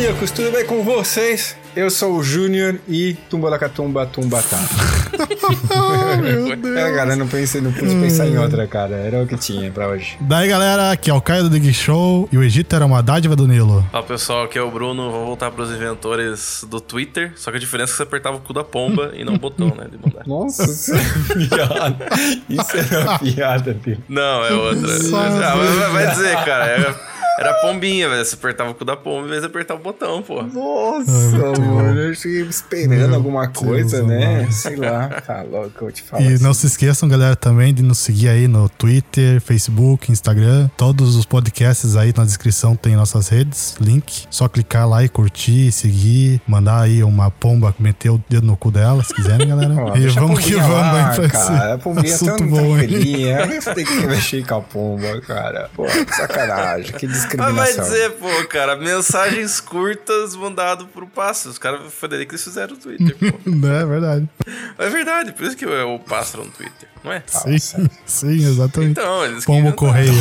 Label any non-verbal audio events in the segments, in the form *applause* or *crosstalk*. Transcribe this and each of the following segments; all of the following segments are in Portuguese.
maníacos, tudo bem com vocês? Eu sou o Júnior e Tumbalacatumba Tumbatá. *laughs* Meu Deus. É, cara, não pensei, não pude pensar em outra, cara. Era o que tinha pra hoje. Daí, galera, aqui é o Caio do Dig Show e o Egito era uma dádiva do Nilo. Fala pessoal, aqui é o Bruno. Vou voltar pros inventores do Twitter. Só que a diferença é que você apertava o cu da pomba e não o botão, né? De mandar. Nossa, isso é *laughs* piada. Isso era uma piada, filho. Não, é outra. Ah, vai, vai dizer, cara. Era, era pombinha, velho. Você apertava o cu da pomba em vez de apertar o botão, pô. Nossa, mano, eu cheguei esperando Meu alguma Deus coisa, né? amado. Sei lá, tá louco, eu vou te falar. E assim. não se esqueçam, galera, também de nos seguir aí no Twitter, Facebook, Instagram. Todos os podcasts aí na descrição tem nossas redes, link. Só clicar lá e curtir, seguir, mandar aí uma pomba, meter o dedo no cu dela, se quiserem, galera. *laughs* Ó, e vamos que vamos lá, aí pra cara. A pombinha assunto tão bom. Você tem que mexer com a pomba, cara. Pô, que sacanagem, que Mas discriminação. vai dizer, pô, cara, mensagens curtas mandado pro pássaro. Os caras, que eles fizeram o Twitter, pô. *laughs* Não é verdade. É verdade, por isso que é o pássaro no Twitter, não é? Sim, *laughs* sim, exatamente. Então, eles Pombo correio.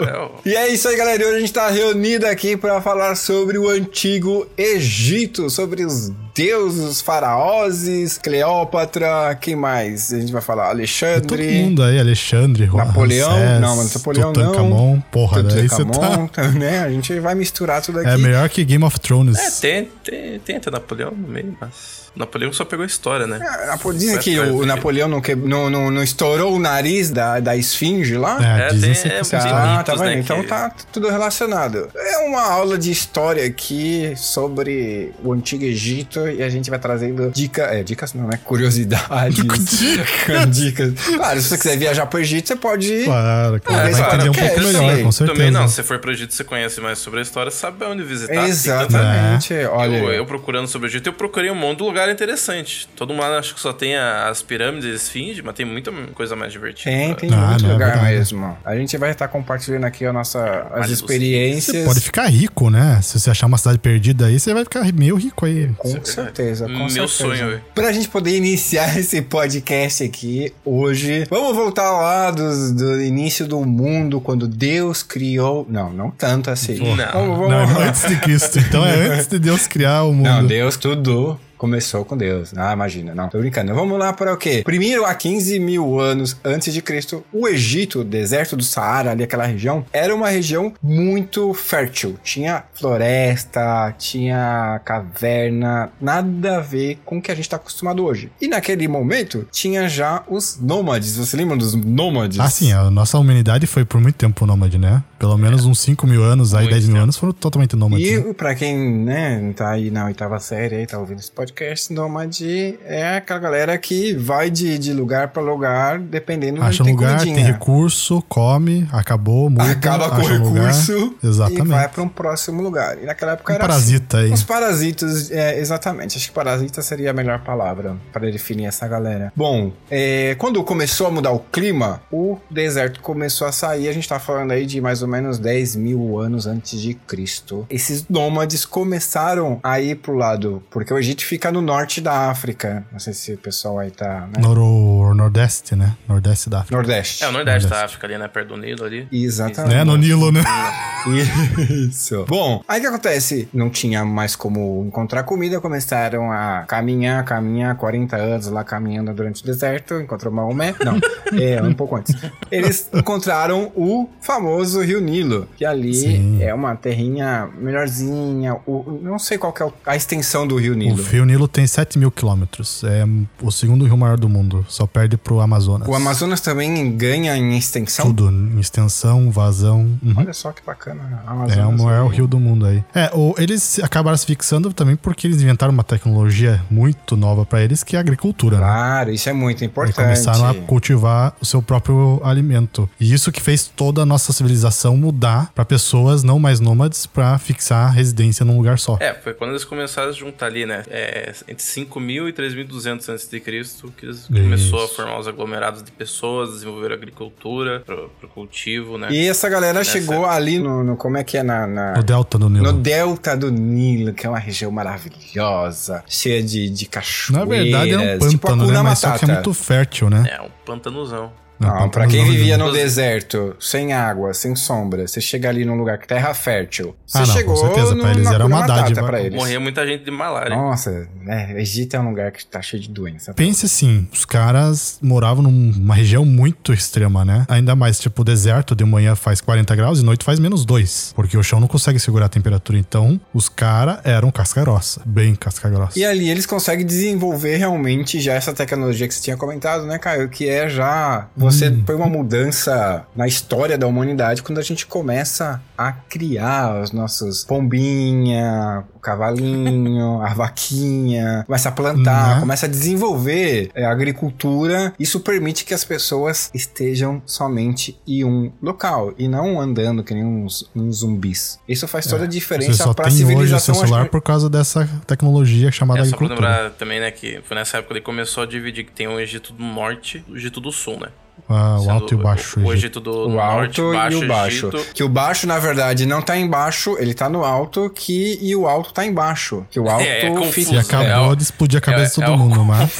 É. E é isso aí, galera. E hoje a gente tá reunido aqui pra falar sobre o antigo Egito, sobre os deuses, os faraós, Cleópatra, quem mais? A gente vai falar Todo Alexandre. mundo aí, Alexandre, Napoleão, Ramsés, não, mas Napoleão não. Tutankhamon, porra, daí você Tutankhamon, tá... né? A gente vai misturar tudo aqui. É melhor que Game of Thrones. É, tem, tem, tem até Napoleão no meio, mas. Napoleão só pegou a história, né? Napo- Dizem que Certo, o. Napoleão não, que- não, não, não estourou o nariz da, da esfinge lá? É, É, dizem tem- que é, tem história. Ah, mitos, tá vendo? né, Então que- tá tudo relacionado. É uma aula de história aqui sobre o Antigo Egito e a gente vai trazendo dicas, é, dicas não, né? Curiosidades. *laughs* Dicas. dicas. Claro, se você quiser viajar pro Egito, você pode ir. Claro, claro. É, vai claro, entender um que é pouco melhor, aí. com certeza. Também não, se você for pro Egito, você conhece mais sobre a história, sabe onde visitar. Exatamente. Olha, Eu, eu procurando sobre o Egito, eu procurei um monte de lugar interessante. Todo mundo acha que só tem a- as pirâmides e esfinge, mas tem muita coisa mais divertida. tem, tem Ah, muito não, é lugar verdade. mesmo. A gente vai estar compartilhando aqui a nossa, as do experiências. Pode ficar rico, né? Se você achar uma cidade perdida aí, você vai ficar meio rico aí. Com é certeza, com Meu certeza. sonho, velho. Pra gente poder iniciar *laughs* esse podcast aqui hoje, vamos voltar lá dos- do, início do mundo, quando Deus criou. Não, não tanto assim. Não. Vamos, vamos Não, é antes de Cristo. Então é antes de Deus criar o mundo. Não, Deus tudo começou com Deus. Ah, imagina, não, tô brincando. Vamos lá para o quê? Primeiro, há 15 mil anos antes de Cristo, o Egito, o deserto do Saara, ali aquela região, era uma região muito fértil. Tinha floresta, tinha caverna, nada a ver com o que a gente tá acostumado hoje. E naquele momento, tinha já os nômades. Você lembra dos nômades? Ah, sim, a nossa humanidade foi por muito tempo nômade, né? Pelo menos uns 5 mil anos, aí Muito 10 mil tempo. anos foram totalmente nômades. né? E pra quem, né, tá aí na oitava série aí, tá ouvindo esse podcast, Nômade é aquela galera que vai de, de lugar pra lugar, dependendo Acha um tem lugar, tem comidinha. recurso, come, acabou, muda. Acaba com o um lugar. recurso e Exatamente. vai pra um próximo lugar. E naquela época Um era parasita aí. assim. Os parasitas, é, exatamente. Acho que parasita seria a melhor palavra para definir essa galera. Bom, é, quando começou a mudar o clima, o deserto começou a sair. A gente tá falando aí de mais ou menos 10 mil anos antes de Cristo. Esses nômades começaram a ir pro lado, porque o Egito fica no norte da África. Não sei se o pessoal aí tá, né? Noro, Nordeste, né? Nordeste da África. Nordeste. É, o Nordeste da África ali, né? Perto do Nilo ali. Exatamente. Né? No Nilo, né? *laughs* Isso. Bom, aí o que acontece? Não tinha mais como encontrar comida, começaram a caminhar, caminhar, 40 anos lá caminhando durante o deserto, encontrou Maomé. Não, *laughs* é, um pouco antes. Eles encontraram o famoso Rio Nilo, que ali Sim. é uma terrinha melhorzinha, o, não sei qual que é a extensão do Rio O Nilo. Rio Nilo tem 7 mil quilômetros. É o segundo rio maior do mundo. Só perde pro Amazonas. O Amazonas também ganha em extensão. Tudo, em extensão, vazão. Uhum. Olha só que bacana. É Amazonas. o maior rio do mundo aí. É, o, eles acabaram se fixando também porque eles inventaram uma tecnologia muito nova pra eles, que é a agricultura, né? Claro, isso é muito E importante. começaram a cultivar o seu próprio alimento. E isso que fez toda a nossa civilização mudar pra pessoas não mais nômades pra fixar residência num lugar só. É, foi quando eles começaram a juntar ali, né? É, entre 5.000 e 3.200 antes de Cristo que eles começou a formar os aglomerados de pessoas, desenvolveram agricultura pro, pro cultivo, né? E essa galera Nessa- chegou ali no, no- Como é que é? Na, na- No delta do Nilo. no delta do Nilo, que é uma região maravilhosa, cheia de, de Na cachoeiras. verdade é um tipo pântano, Hakuna né? Mas só que é muito fértil, né? É, um pantanuzão. Não, pra quem vivia no deserto, sem água, sem sombra, você chega ali num lugar que terra fértil. Você Ah, não, com chegou certeza, no, pra eles era uma dádiva. pra eles. Morria muita gente de malária. Nossa, é, o Egito é um lugar que tá cheio de doença. Pense assim, os caras moravam numa região muito extrema, né? Ainda mais, tipo, o deserto de manhã faz 40 graus e noite faz menos 2. Porque o chão não consegue segurar a temperatura. Então, os caras eram casca grossa. Bem casca grossa. E ali eles conseguem desenvolver realmente já essa tecnologia que você tinha comentado, né, Caio? Que é já. Você Hum. foi uma mudança na história da humanidade quando a gente começa a criar os nossos pombinha, o cavalinho, *laughs* a vaquinha, começa a plantar, Né? começa a desenvolver é, a agricultura. Isso permite que as pessoas estejam somente em um local e não andando que nem uns, uns zumbis. Isso faz toda a Você diferença só para a tem hoje o civilização. celular que- por causa dessa tecnologia chamada É só pra agricultura. lembrar também, né, que foi nessa época que ele começou a dividir que tem o Egito do Norte e o Egito do Sul, né? Ah, o Sendo alto e o baixo. O, o Egito. Do O Norte, alto baixo, e o baixo. Egito. Que o baixo, na verdade, não tá embaixo, ele tá no alto, que, e o alto tá embaixo. Que o *laughs* alto É, é confuso, fica- E né? acabou É o- de explodir a cabeça é- de todo é mundo, *laughs* mas.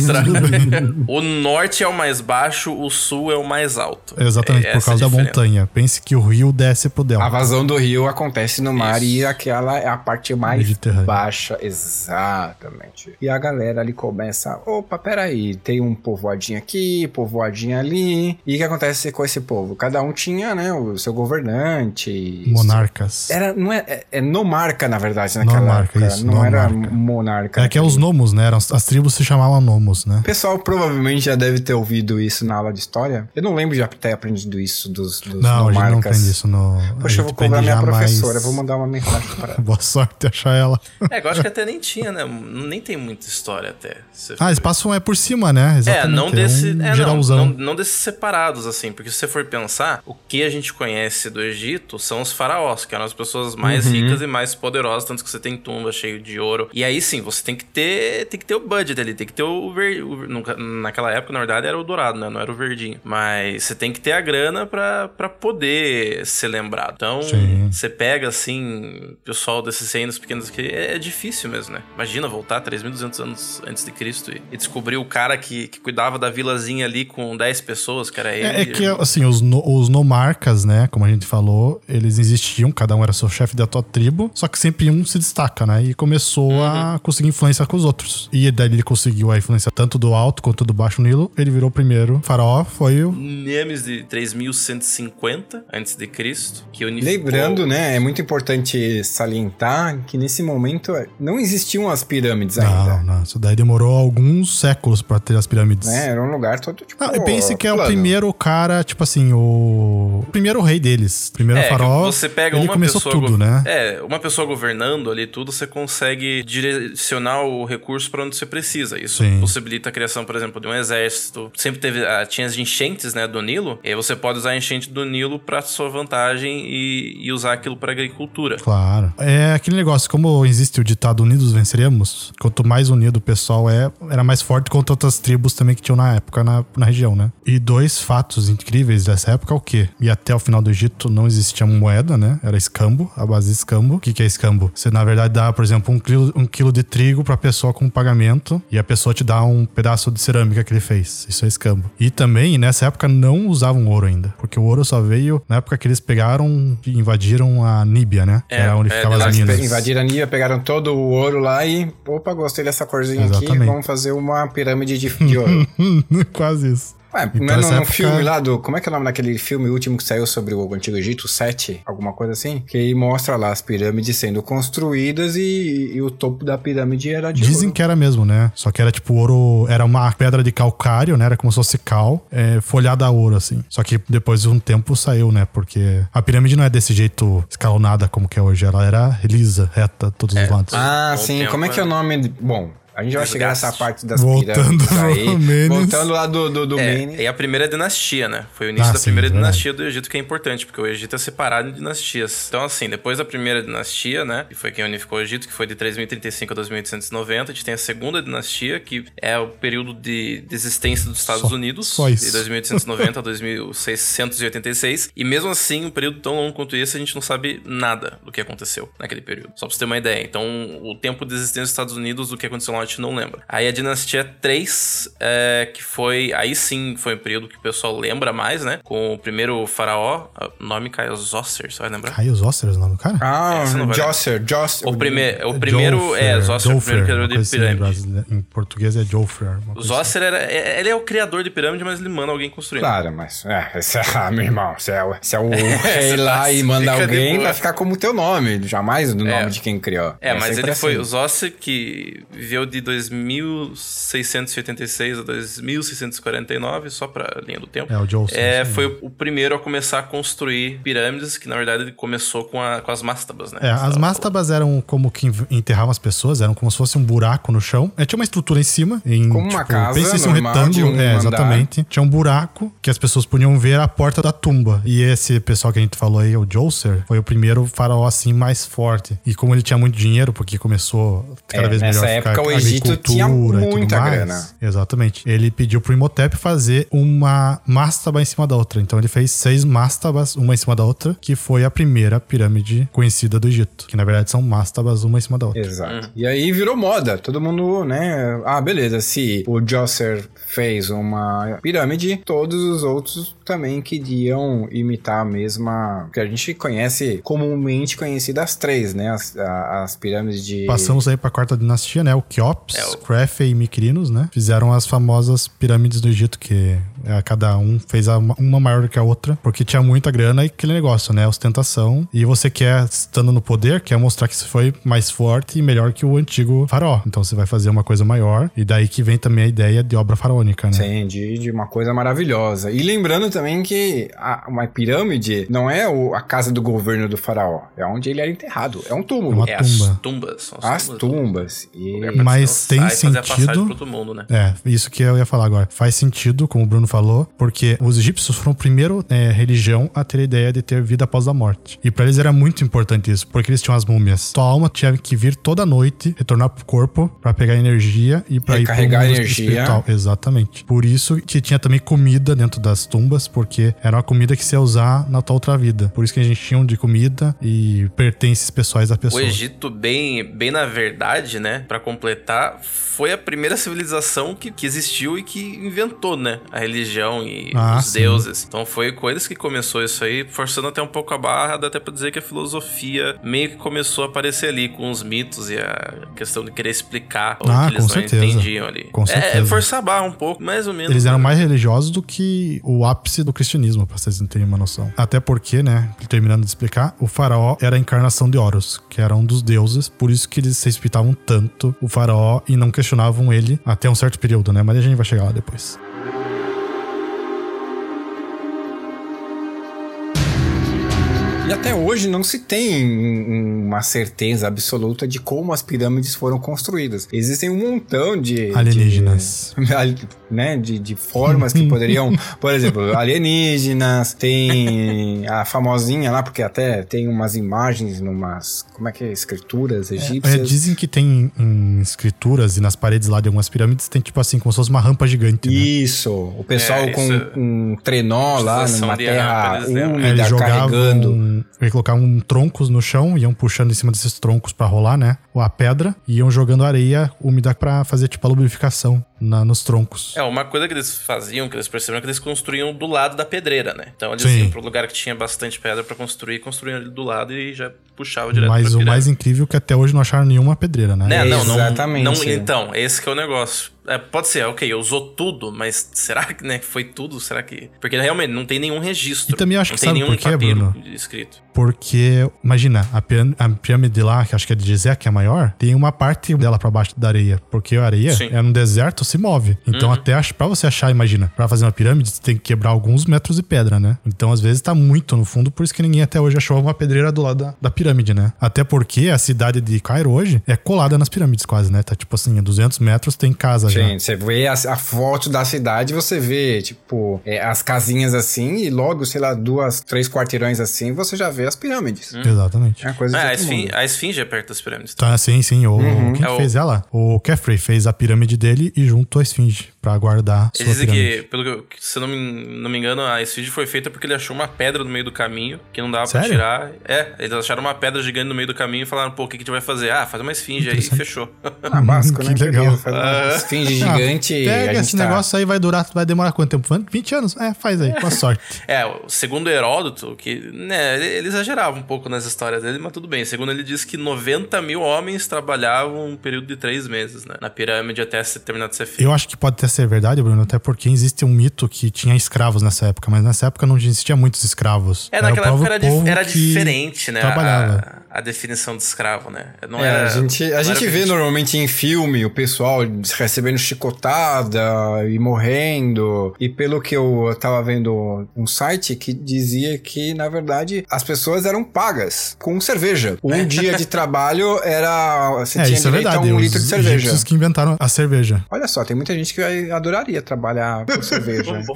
o norte é o mais baixo, o sul é o mais alto. Exatamente, É por causa a da montanha. Pense que o rio desce pro A delta. vazão do rio acontece no mar Isso. e aquela é a parte mais baixa. Exatamente. E a galera ali começa: opa, peraí, tem um povoadinho aqui, povoadinho ali. E o que acontece com esse povo? Cada um tinha, né, o seu governante. Monarcas. Era, não é, é, é nomarca, na verdade, naquela Nomarca, época. isso, não era nomarca. monarca. É que é os nomos, né? Eram- As tribos se chamavam nomos, né? O pessoal provavelmente já deve ter ouvido isso na aula de história. Eu não lembro de ter aprendido isso dos, dos Não, a gente não nomarcas. aprende isso no. Poxa, eu vou cobrar minha professora. mais- Vou mandar uma mensagem para *laughs* ela. Boa sorte achar ela. É, eu acho que até nem tinha, né? Nem tem muita história até. Ah, eles passam é por cima, né? É, Exatamente. não desse. é, não, geralzão. não, não desses separados, assim, porque se você for pensar, o que a gente conhece do Egito são os faraós, que eram as pessoas mais Uhum. ricas e mais poderosas, tanto que você tem tumba cheio de ouro. E aí sim, você tem que ter. Tem que ter o budget ali, tem que ter o verde. Naquela época, na verdade, era o dourado, né? Não era o verdinho. Mas você tem que ter a grana pra, pra poder ser lembrado. Então, Sim. você pega assim, pessoal desses reinos pequenos aqui, é, é difícil mesmo, né? Imagina voltar 3.200 anos antes de Cristo e, e descobrir o cara que, que cuidava da vilazinha ali com 10 pessoas, que era ele. É, é que, assim, os, no- os nomarcas, né? Como a gente falou, eles existiam, cada um era seu chefe da tua tribo, só que sempre um se destaca, né? E começou Uhum. a conseguir influência com os outros. E daí ele conseguiu a influência tanto do alto quanto do baixo Nilo. Ele virou o primeiro faraó, foi o. Nemes de 3150 antes de Cristo, que unificou... Lembrando, né? É muito importante salientar que nesse momento é, não existiam as pirâmides Não, ainda. não. Isso daí demorou alguns séculos pra ter as pirâmides. Né? Era um lugar todo tipo. Ah, e pense que é o. primeiro cara, tipo assim, o. primeiro rei deles. Primeiro É, faraó. você pega ele uma começou pessoa tudo, né? É, uma pessoa governando ali tudo, você consegue direcionar o recurso para onde você precisa. Isso Sim. possibilita a criação, por exemplo, de um exército. Sempre teve, ah, tinha as enchentes, né, do Nilo. E aí você pode usar a enchente do Nilo para sua vantagem e, e usar aquilo para agricultura. Claro. É aquele negócio, como existe o ditado Unidos venceremos, quanto mais unido o pessoal é, era mais forte contra outras tribos também que tinham na época na, na região, né? E dois fatos incríveis dessa época é o quê? E até o final do Egito não existia moeda, né? Era escambo, a base de escambo. O que, que é escambo? Você, na verdade, dá, por exemplo, um quilo, um quilo de trigo pra pessoa com pagamento e a pessoa te dá um pedaço de cerâmica que ele fez. Isso é escambo. E também, nessa época, não usavam ouro ainda, porque o ouro só veio na época que eles pegaram e invadiram a Níbia, né? Que É, era onde é, ficavam as minas. Invadiram a Níbia, pegaram todo o ouro lá e. Opa, gostei dessa corzinha aqui. Exatamente. Vamos fazer uma pirâmide de, de ouro. *laughs* Quase isso. Ué, Então, não é no, no época- filme lá do. Como é que é o nome daquele filme último que saiu sobre o Antigo Egito? 7? Alguma coisa assim? Que mostra lá as pirâmides sendo construídas e, e o topo da pirâmide era de Dizem ouro. que era mesmo, né? Só que era tipo ouro, era uma pedra de calcário, né? Era como se fosse cal, é, folhada a ouro, assim. Só que depois de um tempo saiu, né? Porque a pirâmide não é desse jeito escalonada como que é hoje. Ela era lisa, reta, todos os lados. Ah, sim. tempo, Como é que é o nome? de- Bom, a gente vai chegar nessa parte das Voltando pirâmides. Voltando lá do, do, do É, Menes. é a primeira dinastia, né? Foi o início Ah, da sim, primeira verdade. dinastia do Egito, que é importante, porque o Egito é separado em dinastias. Então, assim, depois da primeira dinastia, né? Que foi quem unificou o Egito, que foi de 3035 a 2890, a gente tem a segunda dinastia, que é o período de, de existência dos Estados Só- Unidos, só isso. de 2890 a 2686. E mesmo assim, um período tão longo quanto esse, a gente não sabe nada do que aconteceu naquele período. Só pra você ter uma ideia. Então, o tempo de existência dos Estados Unidos, do que aconteceu lá Não lembro. Aí a dinastia 3, é, que foi. Aí sim foi um período que o pessoal lembra mais, né? Com o primeiro faraó, o nome Caio Zosser, você vai lembrar? Caio Zosser é o nome do cara? Ah, Josser, Josser. O, prime o primeiro. é, Zosser é o primeiro criador de assim, pirâmide. em português é Joffre. O Zosser era, é- ele é o criador de pirâmide, mas ele manda alguém construindo. Claro, mas. É, esse é, *laughs* ah, meu irmão, você é, o- você é o *laughs* rei lá e manda de alguém, vai ficar como teu nome, jamais o nome É. de quem criou. É, mas ele foi assim. o Zosser que viveu de 2686 a 2649, só pra linha do tempo. É, o Johnson. É, foi o primeiro a começar a construir pirâmides, que na verdade ele começou com, a- com as mastabas, né? É, as mastabas eram como que enterravam as pessoas, eram como se fosse um buraco no chão. É, tinha uma estrutura em cima. Em, Como uma casa Pensa em um retângulo. um é, andar. exatamente. Tinha um buraco que as pessoas podiam ver a porta da tumba. E esse pessoal que a gente falou aí, o Djoser, foi o primeiro faraó assim mais forte. E como ele tinha muito dinheiro, porque começou cada É, vez nessa melhor época ficar o Egito agricultura tinha e tudo muita mais. grana. Exatamente. Ele pediu pro Imhotep fazer uma mastaba em cima da outra. Então ele fez seis mastabas, uma em cima da outra, que foi a primeira pirâmide conhecida do Egito. Que na verdade são mastabas uma em cima da outra. Exato. E aí virou moda. Todo mundo, né? Ah, beleza. Se o Josser fez uma pirâmide, todos os outros também queriam imitar a mesma. que a gente conhece comumente conhecida as três, né? As, a- as pirâmides de. Passamos aí pra quarta dinastia, né? O Keops, É, o- Crefe e Micrinus, né? Fizeram as famosas pirâmides do Egito, que cada um fez a- uma maior que a outra, porque tinha muita grana e aquele negócio, né? Ostentação. E você quer, estando no poder, quer mostrar que você foi mais forte e melhor que o antigo faraó. Então você vai fazer uma coisa maior. E daí que vem também a ideia de obra faraônica, né? Sim, de, de uma coisa maravilhosa. E lembrando também que a- uma pirâmide não é o- a casa do governo do faraó, é onde ele era enterrado. É um túmulo. Uma É as tumba. tumbas. São As tumbas. tumbas. E... Mas tem fazer a passagem sentido- pro outro mundo, né? É, isso que eu ia falar agora. Faz sentido, como o Bruno falou, porque os egípcios foram a primeira é, religião a ter a ideia de ter vida após a morte. E pra eles era muito importante isso, porque eles tinham as múmias. Tua alma tinha que vir toda noite, retornar pro corpo pra pegar energia e pra ir pro mundo energia. espiritual. Exatamente. Por isso que tinha também comida dentro das tumbas, porque era uma comida que se ia usar na tua outra vida. Por isso que a gente tinha de comida e pertences pessoais da O pessoa. Egito, bem, bem na verdade, né? Pra completar, foi a primeira civilização que, que existiu e que inventou, né? A religião e Ah, os sim. deuses. Então foi coisas que começou isso aí, forçando até um pouco a barra, dá até pra dizer que a filosofia meio que começou a aparecer ali com os mitos e a questão de querer explicar o Ah, que eles com não certeza. entendiam ali. Com é, certeza. forçar a barra um pouco, mais ou menos. Eles eram né? mais religiosos do que o ápice do cristianismo, pra vocês terem uma noção. Até porque, né, terminando de explicar, o faraó era a encarnação de Horus, que era um dos deuses, por isso que eles respeitavam tanto o faraó e não questionavam ele até um certo período, né? Mas a gente vai chegar lá depois. E até hoje não se tem um- uma certeza absoluta de como as pirâmides foram construídas. Existem um montão de. Alienígenas. *laughs* De, né, de, de formas que poderiam. *laughs* Por exemplo, alienígenas, tem a famosinha lá, porque até tem umas imagens, numas. Como é que é? Escrituras É, egípcias. dizem que tem em escrituras e nas paredes lá de algumas pirâmides, tem tipo assim, como se fosse uma rampa gigante, né? Isso, o pessoal É, com isso- um trenó lá numa terra. É, úmida, carregando. Eles colocavam troncos no chão, iam puxando em cima desses troncos pra rolar, né? Ou a pedra, e iam jogando areia úmida pra fazer tipo a lubrificação na- nos troncos. É, uma coisa que eles faziam, que eles perceberam, é que eles construíam do lado da pedreira, né? Então eles Sim. iam pro lugar que tinha bastante pedra pra construir, construíam ali do lado e já puxava direto Mas pra o mais incrível é que até hoje não acharam nenhuma pedreira, né? Né? Não, não, Exatamente. não. Então, esse que é o negócio. É, pode ser, ok, usou tudo, mas será que né, foi tudo? Será que. Porque realmente não tem nenhum registro. E também acho não que tem sabe nenhum por quê, Bruno? escrito. Porque, imagina, a, pirâmide, a pirâmide lá, que acho que é de Gizé, que é maior, tem uma parte dela pra baixo da areia. Porque a areia Sim. é num deserto, se move. Então, Uhum. até pra você achar, imagina, pra fazer uma pirâmide, você tem que quebrar alguns metros de pedra, né? Então, às vezes, tá muito no fundo, por isso que ninguém até hoje achou uma pedreira do lado da, da pirâmide, né? Até porque a cidade de Cairo hoje é colada nas pirâmides, quase, né? Tá tipo assim, a 200 metros tem casa. Sim, você vê a, a foto da cidade, você vê, tipo, é, as casinhas assim, e logo, sei lá, duas, três quarteirões assim, você já vê as pirâmides. Exatamente. É uma coisa É, a, esfin- a esfinge é perto das pirâmides. Tá, sim, sim. O, Quem É que o- fez ela? O Caffrey fez a pirâmide dele e junto a esfinge pra guardar sua Eles dizem pirâmide. que, pelo que, eu- que, se eu não me, não me engano, a esfinge foi feita porque ele achou uma pedra no meio do caminho que não dava Sério? pra tirar. É, eles acharam uma pedra gigante no meio do caminho e falaram, pô, o que, que a gente vai fazer? Ah, faz uma esfinge aí e fechou. Ah, básico, *laughs* Que né? legal. Beleza, Faz uma esfinge Ah, gigante e a Pega gente esse tá... negócio aí, vai durar, vai demorar quanto tempo? 20 anos? É, faz aí, com a sorte. *laughs* É, o- segundo Heródoto, que, né, ele, exagerava um pouco nas histórias dele, mas tudo bem. Segundo ele diz que 90 mil homens trabalhavam um período de três meses, né? Na pirâmide até ser terminar de ser feito. Eu acho que pode até ser verdade, Bruno, até porque existe um mito que tinha escravos nessa época, mas nessa época não existia muitos escravos. É, Era o naquela época próprio era, era diferente, né? Trabalhava. A, a definição de escravo, né? Não É, era, a gente, a gente vê normalmente em filme o pessoal recebendo chicotada e morrendo. E pelo que eu tava vendo um site que dizia que, na verdade, as pessoas eram pagas com cerveja. *laughs* Um dia de trabalho era. Você É, tinha isso é direito verdade. a um Os litro de cerveja. egípcios que inventaram a cerveja. Olha só, tem muita gente que adoraria trabalhar com *laughs* cerveja. *laughs*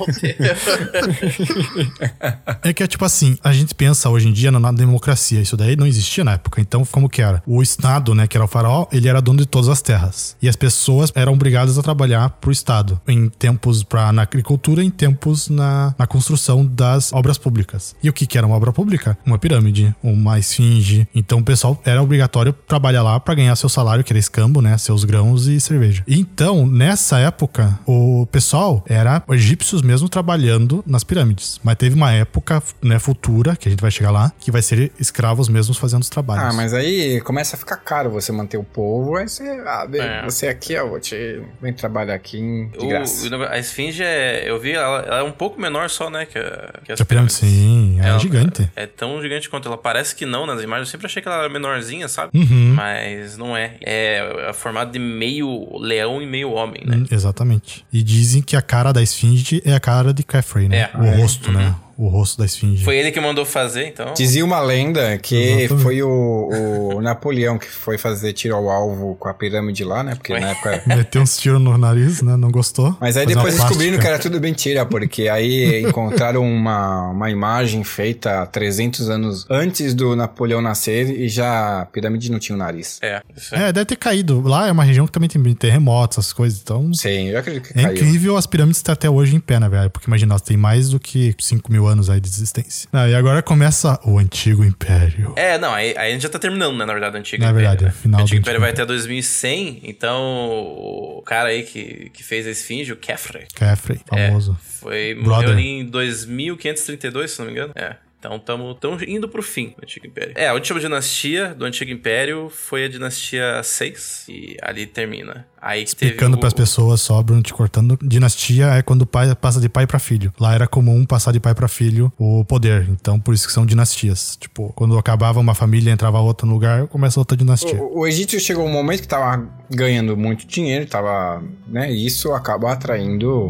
É que é tipo assim, a gente pensa hoje em dia na, na democracia, isso daí não existia na época. Então, como que era? O Estado, né, que era o faraó, ele era dono de todas as terras. E as pessoas eram obrigadas a trabalhar pro Estado. Em tempos pra, na agricultura, em tempos na, na construção das obras públicas. E o que que era uma obra pública? Uma pirâmide, uma esfinge. Então, o pessoal era obrigatório trabalhar lá pra ganhar seu salário, que era escambo, né, seus grãos e cerveja. Então, nessa época, o pessoal era egípcios mesmo trabalhando nas pirâmides. Mas teve uma época, né, futura, que a gente vai chegar lá, que vai ser escravos mesmos fazendo os trabalhos. Ah, mas aí começa a ficar caro você manter o povo. Aí você, ah, bem, É. você aqui, ó, vou te, vem trabalhar aqui em- de O- graça. a esfinge é. Eu vi, ela, ela é um pouco menor só, né? Que, a, que as a pirâmide, sim, é Ela- gigante. É tão gigante quanto ela parece que não nas imagens. Eu sempre achei que ela era menorzinha, sabe? Uhum. Mas não é. É, é formado de meio leão e meio homem, né? Hum, Exatamente. E dizem que a cara da esfinge é a cara de Caffrey, né? É. o É. rosto, né? O rosto da esfinge. Foi ele que mandou fazer, então. Dizia uma lenda que Exatamente. foi o, o Napoleão que foi fazer tiro ao alvo com a pirâmide lá, né? Porque Ué. na época. *laughs* Meteu uns tiros no nariz, né? Não gostou. Mas aí depois descobriram que era tudo mentira, porque aí *laughs* encontraram uma, uma imagem feita 300 anos antes do Napoleão nascer e já a pirâmide não tinha o nariz. É, isso é. É, deve ter caído. Lá é uma região que também tem terremotos, essas coisas. Então, Sim, eu acredito que É caiu. incrível as pirâmides estar até hoje em pé, na verdade. Porque imagina, elas têm mais do que 5 mil anos aí de existência. Ah, e agora começa o Antigo Império. É, não, aí, aí a gente já tá terminando, né, na verdade, o Antigo Na Império. verdade, né? é final o do Antigo Império Antigo vai até 2100, então o cara aí que, que fez a esfinge, o Kefre, Caffrey, famoso. foi, Brother. morreu ali em 2532, se não me engano. É. Então estamos indo pro fim do Antigo Império. É, a última dinastia do Antigo Império foi a dinastia 6, e ali termina. Aí Explicando o- pras pessoas só, Bruno, te cortando. Dinastia é quando o pai passa de pai pra filho. Lá era comum passar de pai pra filho o poder. Então, por isso que são dinastias. Tipo, quando acabava uma família, entrava outra no lugar, começa outra dinastia. O, o Egito chegou um momento que tava ganhando muito dinheiro, tava, né? E isso acaba atraindo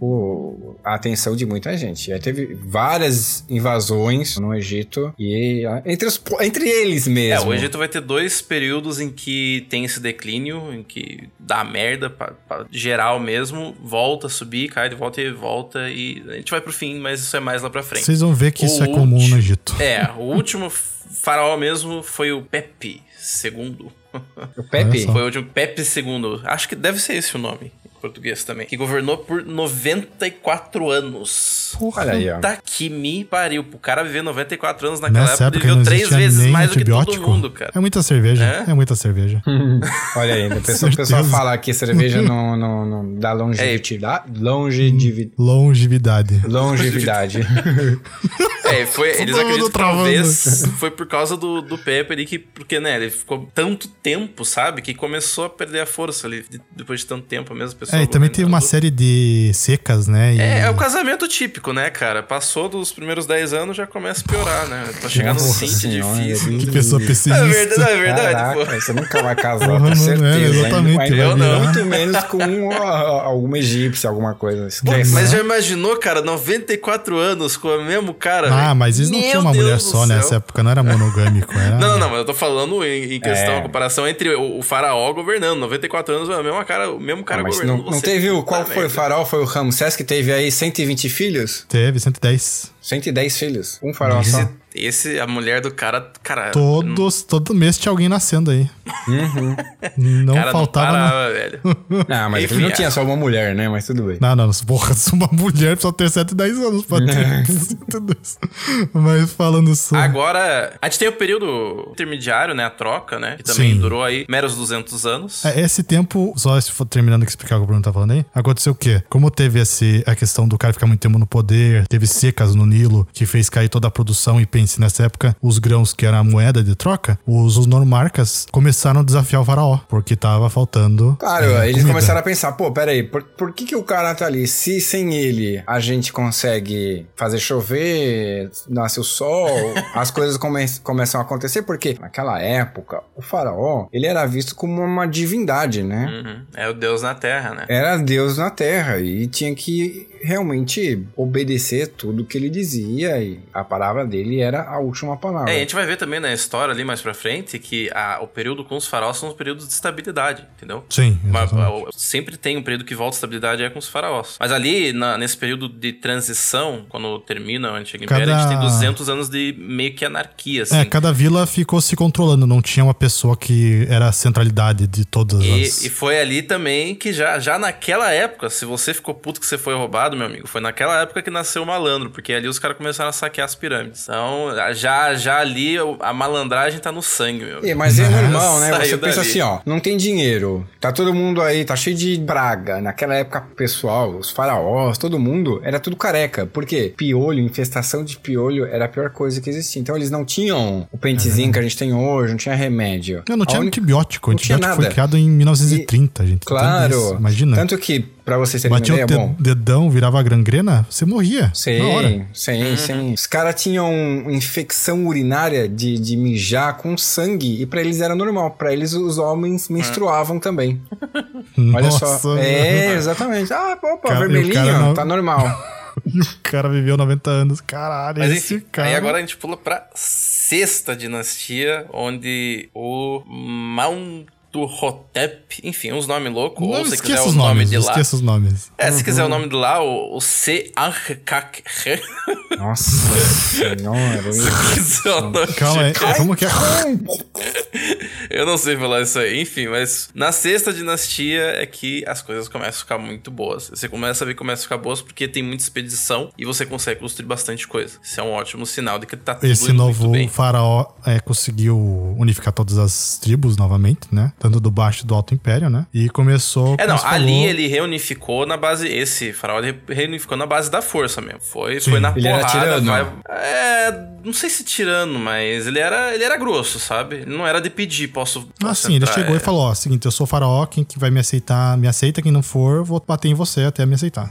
o- a atenção de muita gente. Aí teve várias invasões no Egito e ah, entre, os, entre eles É, mesmo. o Egito vai ter dois períodos em que tem esse declínio, em que dá merda pra, pra geral mesmo, volta a subir, cai de volta e volta, e a gente vai pro fim, mas isso é mais lá pra frente. Vocês vão ver que isso O é comum no Egito. É, o último faraó mesmo foi o Pepe II. O Pepe. Foi o último Pepe II. Acho que deve ser esse o nome português também. Que governou por 94 anos. Olha aí, ó. Puta que me pariu. O cara viver 94 anos naquela Nessa época, ele viveu três vezes mais do que todo antibiótico. mundo, cara. É muita cerveja. É? É, muita cerveja. *laughs* Olha aí, o pessoal, o pessoal Certeza. fala que cerveja *laughs* não, não, não dá longevidade. Longevidade. Longevidade. Longevidade. É, foi, eles acreditam que talvez foi por causa do, do Pepe ali que, porque, né, ele ficou tanto tempo, sabe, que começou a perder a força ali, de- depois de tanto tempo, a mesma pessoa. É, e também teve uma série de secas, né? E- É, é o casamento típico, né, cara? Passou dos primeiros 10 anos, já começa a piorar, né? Pra chegar no Nossa 20 senhora, difícil. Que pessoa É pessimista. verdade, não é verdade, Caraca, pô. você nunca vai casar, com não, certeza. é, exatamente, ainda vai muito menos com ah, alguma egípcia, alguma coisa. Esquece. Mas já imaginou, cara, 94 anos com o mesmo cara? Ah, mas eles não tinham uma Deus mulher só céu. nessa época, não era monogâmico. Era... Não, não, mas eu tô falando em, em questão, É. a comparação entre o, o faraó governando. 94 anos, é o mesmo cara, o mesmo cara Ah, mas governando. não, não você. teve o. Qual foi o farol? Foi o Ramsés que teve aí 120 filhos? Teve 110. 110 filhos. Um farol só. Esse, esse, a mulher do cara, cara. Todos, todo mês tinha alguém nascendo aí. Uhum. *laughs* Não cara faltava. não nada. parava, velho. *laughs* Ah, mas Enfim, ele não é. tinha só uma mulher, né? Mas tudo bem. Não, não, porra, se *laughs* uma mulher precisa ter 110 anos pra ter 110. Mas falando sobre. Agora, a gente tem o período intermediário, né? A troca, né? Que também Sim. durou aí meros 200 anos. É, Esse tempo, só se for terminando de explicar o que o Bruno tá falando aí, aconteceu o quê? Como teve esse, a questão do cara ficar muito tempo no poder, teve secas no Nilo, que fez cair toda a produção, e pense nessa época, os grãos que era a moeda de troca, os, os normarcas começaram a desafiar o faraó, porque tava faltando. Claro, é, eles comida. começaram a pensar, pô, peraí, por, por que, que o cara tá ali? Se sem ele a gente consegue fazer chover, nasce o sol, as *laughs* coisas come- começam a acontecer, porque naquela época o faraó, ele era visto como uma divindade, né? Uhum. É o Deus na Terra, né? Era Deus na Terra e tinha que realmente obedecer tudo que ele dizia e a palavra dele era a última palavra. É, e a gente vai ver também na história ali mais pra frente que a- o período com os faraós são os períodos de estabilidade, entendeu? Sim, Mas, sempre tem um período que volta a estabilidade é com os faraós. Mas ali, na- nesse período de transição, quando termina o Antigo Império, a gente tem Cada- 200 anos de meio que anarquia, assim. É, cada vila ficou se controlando, não tinha uma pessoa que era a centralidade de todas as. E, e foi ali também que já, já naquela época, se você ficou puto que você foi roubado, meu amigo, foi naquela época que nasceu o malandro, porque ali os caras começaram a saquear as pirâmides. Então, já, já ali a malandragem tá no sangue, meu. É, mas é normal, *laughs* né? Você pensa dali. assim, ó, não tem dinheiro, tá todo mundo aí, tá cheio de praga. Naquela época, o pessoal, os faraós, todo mundo, era tudo careca. Por quê? Piolho, infestação de piolho era a pior coisa que existia. Então eles não tinham o pentezinho que a gente tem hoje, não tinha remédio. Não, não tinha única- antibiótico. O não tinha antibiótico foi criado em 1930, gente. Entende Claro. Imagina. Tanto que, pra vocês terem uma Batia o ideia, te- bom... dedão, virava gangrena, você morria. Sim, sim, sim. Os caras tinham infecção urinária de, de mijar com sangue e pra eles era normal. Pra eles os homens menstruavam também. *laughs* Olha Nossa, só. É, exatamente. Ah, opa, Cara, vermelhinho, não- tá normal. *laughs* E o cara viveu 90 anos. Caralho, Mas esse enfim, cara. aí agora a gente pula pra sexta dinastia, onde o Mount-Hotep, enfim, uns nomes loucos, Não, ou se esqueça quiser os o nome nomes, de lá. esqueça os nomes. É, se quiser o nome de lá, o, o Se-Ankak. Nossa senhora. *laughs* Se quiser o nome Calma aí, como que é? *laughs* Eu não sei falar isso aí. Enfim, mas na sexta dinastia é que as coisas começam a ficar muito boas. Você começa a ver que começa a ficar boas porque tem muita expedição e você consegue construir bastante coisa. Isso é um ótimo sinal de que tá tudo Esse novo muito bem. faraó é, conseguiu unificar todas as tribos novamente, né? Tanto do Baixo do Alto Império, né? E começou. É, não, você ali falou, ele reunificou na base. Esse faraó ele reunificou na base da força mesmo. Foi, Sim. foi na Ele era porrada. tirano. vai- é, não sei se tirano, mas ele era, ele era grosso, sabe? Ele não era de pedir, posso. Ah, posso sim, ele entrar, chegou é. e falou: ó, seguinte, eu sou faraó, quem que vai me aceitar, me aceita, quem não for, vou bater em você até me aceitar.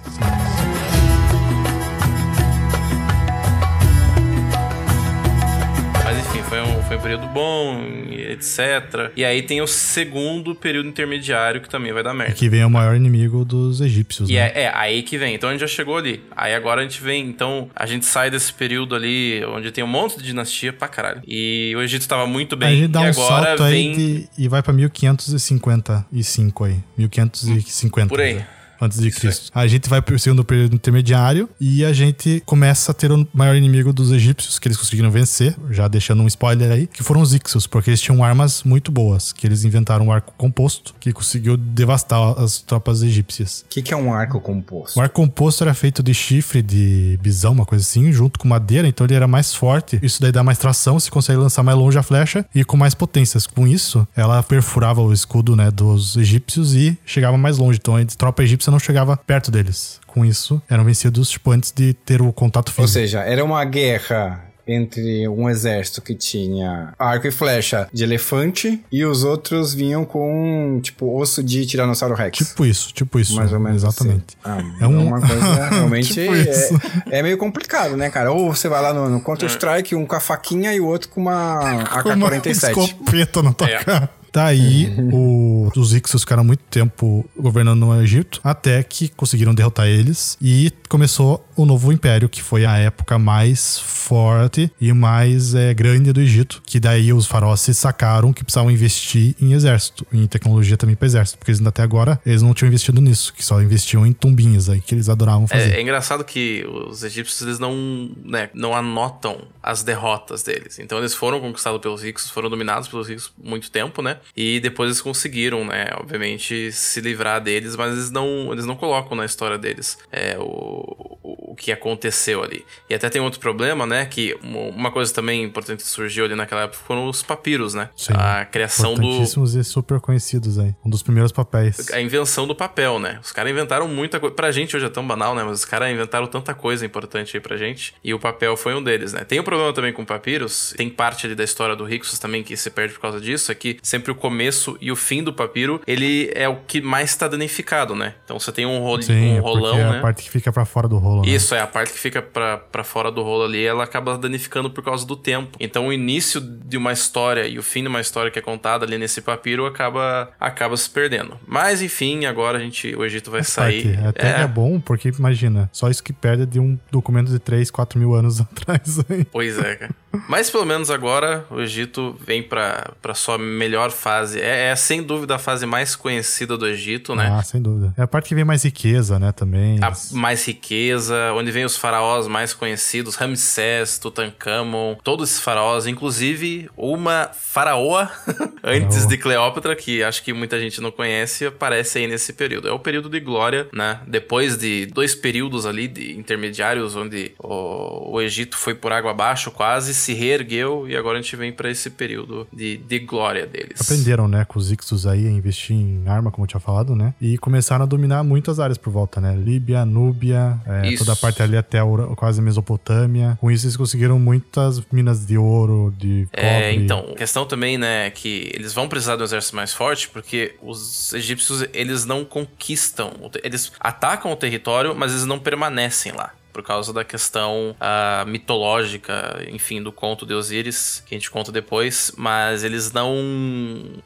Foi um, período bom, e etc. E aí tem o segundo período intermediário que também vai dar merda. Que vem o maior inimigo dos egípcios, E né? é, é, aí que vem. Então a gente já chegou ali. Aí agora a gente vem. Então a gente sai desse período ali onde tem um monte de dinastia pra caralho. E o Egito tava muito bem. Aí a gente dá e um salto vem. aí de- e vai pra 1555 aí. 1550. Por aí. né? Antes de Cristo. A gente vai pro segundo período intermediário e a gente começa a ter o maior inimigo dos egípcios, que eles conseguiram vencer, já deixando um spoiler aí, que foram os Ixos, porque eles tinham armas muito boas, que eles inventaram um arco composto, que conseguiu devastar as tropas egípcias. O que, que é um arco composto? O arco composto era feito de chifre de bisão, uma coisa assim, junto com madeira, então ele era mais forte. Isso daí dá mais tração, se consegue lançar mais longe a flecha e com mais potências. Com isso, ela perfurava o escudo né, dos egípcios e chegava mais longe. Então a tropa egípcia não chegava perto deles. Com isso, eram vencidos tipo, antes de ter o contato Ou físico. seja, era uma guerra entre um exército que tinha arco e flecha de elefante e os outros vinham com, tipo, osso de Tiranossauro Rex. Tipo isso, tipo isso. mais ou menos Exatamente. assim. Ah, É um- uma coisa *laughs* realmente Tipo é, é meio complicado, né, cara? Ou você vai lá no, no Counter-Strike, um com a faquinha e o outro com uma Com uma AK-47. escopeta na tua É. cara. Daí, *laughs* o- os Ixos ficaram muito tempo governando no Egito, até que conseguiram derrotar eles e começou o novo império, que foi a época mais forte e mais é, grande do Egito. Que daí os faraós sacaram que precisavam investir em exército, em tecnologia também para exército, porque eles até agora eles não tinham investido nisso, que só investiam em tumbinhas aí que eles adoravam fazer. É, é engraçado que os egípcios eles não, né, não anotam as derrotas deles. Então eles foram conquistados pelos ricos, foram dominados pelos ricos muito tempo, né? E depois eles conseguiram, né, obviamente se livrar deles, mas eles não eles não colocam na história deles é, o, o, o que aconteceu ali. E até tem outro problema, né? Que uma coisa também importante que surgiu ali naquela época foram os papiros, né? Sim, a criação do. e super conhecidos aí. Um dos primeiros papéis. A invenção do papel, né? Os caras inventaram muita coisa. Pra gente hoje é tão banal, né? Mas os caras inventaram tanta coisa importante aí pra gente. E o papel foi um deles, né? Tem um problema também com papiros. Tem parte ali da história do Rixos também que se perde por causa disso. É que sempre o começo e o fim do papiro, ele é o que mais está danificado, né? Então você tem um, rolo, Sim, um é rolão, é né? a parte que fica para fora do rolo, né? Isso, é a parte que fica para fora do rolo ali, ela acaba danificando por causa do tempo. Então o início de uma história e o fim de uma história que é contada ali nesse papiro acaba acaba se perdendo. Mas enfim, agora a gente o Egito vai Faz sair. parte. Até é. é bom, porque imagina, só isso que perde de um documento de 3, 4 mil anos *laughs* atrás. Aí. Pois é, cara. Mas pelo menos agora o Egito vem para sua melhor fase. É, é, sem dúvida a fase mais conhecida do Egito, né? Ah, sem dúvida. É a parte que vem mais riqueza, né, também. A mais riqueza, onde vem os faraós mais conhecidos, Ramsés, Tutankhamon, todos esses faraós, inclusive uma faraoa *laughs* antes de Cleópatra, que acho que muita gente não conhece, aparece aí nesse período. É o período de glória, né? Depois de dois períodos ali de intermediários, onde o, o Egito foi por água abaixo quase, se reergueu e agora a gente vem para esse período de, de glória deles. Aprenderam, né, com os Ixos aí a investir em arma, como eu tinha falado, né? E começaram a dominar muitas áreas por volta, né? Líbia, Núbia, é, toda a parte ali até a, quase a Mesopotâmia. Com isso eles conseguiram muitas minas de ouro, de é, cobre. É, então, questão também, né, é que eles vão precisar de um exército mais forte porque os egípcios, eles não conquistam, eles atacam o território, mas eles não permanecem lá por causa da questão uh, mitológica, enfim, do conto de Osíris, que a gente conta depois, mas eles não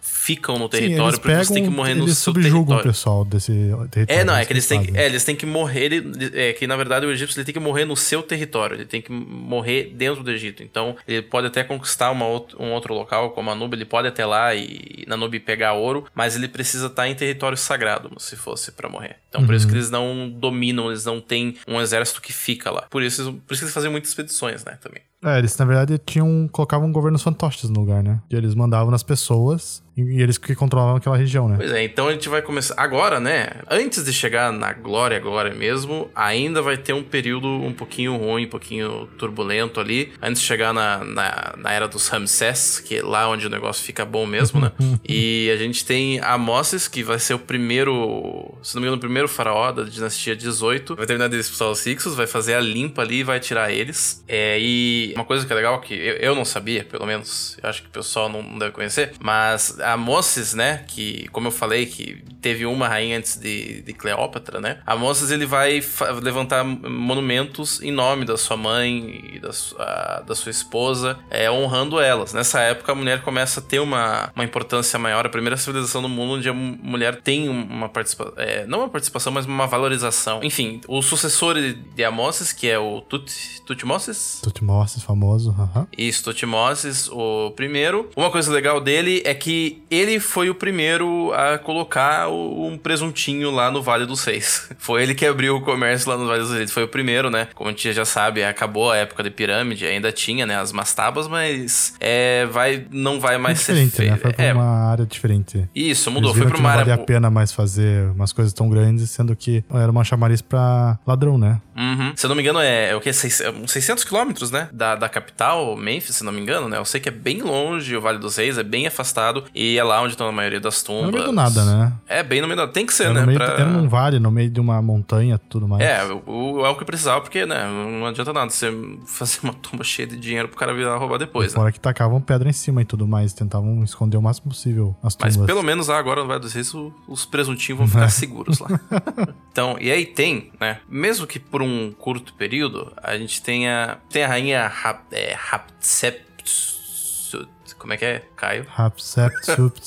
ficam no território Sim, porque eles têm que morrer no seu território. o pessoal desse território. É, não, é que eles têm que, é, eles têm que morrer, ele, é que na verdade o egípcio ele tem que morrer no seu território, ele tem que morrer dentro do Egito. Então, ele pode até conquistar uma um outro local, como a Nubia, ele pode até lá e na Nubia pegar ouro, mas ele precisa estar em território sagrado, se fosse para morrer. Então, uhum. por isso que uhum. eles não dominam, eles não têm um exército que fica lá. Por isso, por isso que eles fazem muitas expedições, né, também. É, eles na verdade tinham colocavam governos fantoches no lugar, né? E eles mandavam nas pessoas e eles que controlavam aquela região, né? Pois é, então a gente vai começar agora, né? Antes de chegar na glória agora mesmo, ainda vai ter um período um pouquinho ruim, um pouquinho turbulento ali, antes de chegar na, na, na era dos Ramsés, que é lá onde o negócio fica bom mesmo, né? *laughs* e a gente tem Amoses, que vai ser o primeiro, se não me engano, o primeiro faraó da dinastia 18, vai terminar de expulsar os Hicsos, vai fazer a limpa ali e vai tirar eles. É, e uma coisa que é legal, que eu, eu não sabia, pelo menos, eu acho que o pessoal não deve conhecer, mas a né, que, como eu falei, que teve uma rainha antes de, de Cleópatra, né, a ele vai levantar monumentos em nome da sua mãe e da, sua, da sua esposa, é, honrando elas. Nessa época, a mulher começa a ter uma, uma importância maior, a primeira civilização do mundo onde a mulher tem uma participação, é, não uma participação, mas uma valorização. Enfim, o sucessor de Amoses, que é o Tut, Tutmoses? Tutmoses, famoso. Uhum. Isso, Tutmoses, o primeiro. Uma coisa legal dele é que ele foi o primeiro a colocar um presuntinho lá no Vale dos Seis. *laughs* Foi ele que abriu o comércio lá no Vale dos Seis. Foi o primeiro, né? Como a gente já sabe, acabou a época de pirâmide, ainda tinha, né, as mastabas, mas é, vai, não vai mais ser feito. Né? Foi pra é, uma área diferente. Isso, mudou. Foi pra uma área. Não vale a pena mais fazer umas coisas tão grandes, sendo que era uma chamariz pra ladrão, né? Uhum. Se eu não me engano, é, é o que? 600 quilômetros, né? Da, da capital, Memphis, se não me engano, né? Eu sei que é bem longe, o Vale dos Reis é bem afastado e é lá onde estão a maioria das tumbas. É no meio do nada, né? É, bem no meio do nada. Tem que ser, é né? Meio, pra... É num vale, no meio de uma montanha tudo mais. É, o, é o que precisava, porque, né? Não adianta nada você fazer uma tumba cheia de dinheiro pro cara vir lá roubar depois, e né? Fora que tacavam pedra em cima e tudo mais, tentavam esconder o máximo possível as tumbas. Mas pelo menos lá agora no Vale dos Reis os presuntinhos vão ficar *laughs* seguros lá. então, e aí tem, né? Mesmo que por um curto período, a gente tenha, tem a rainha Hap, é, Hatshepsut. Como é que é, Caio?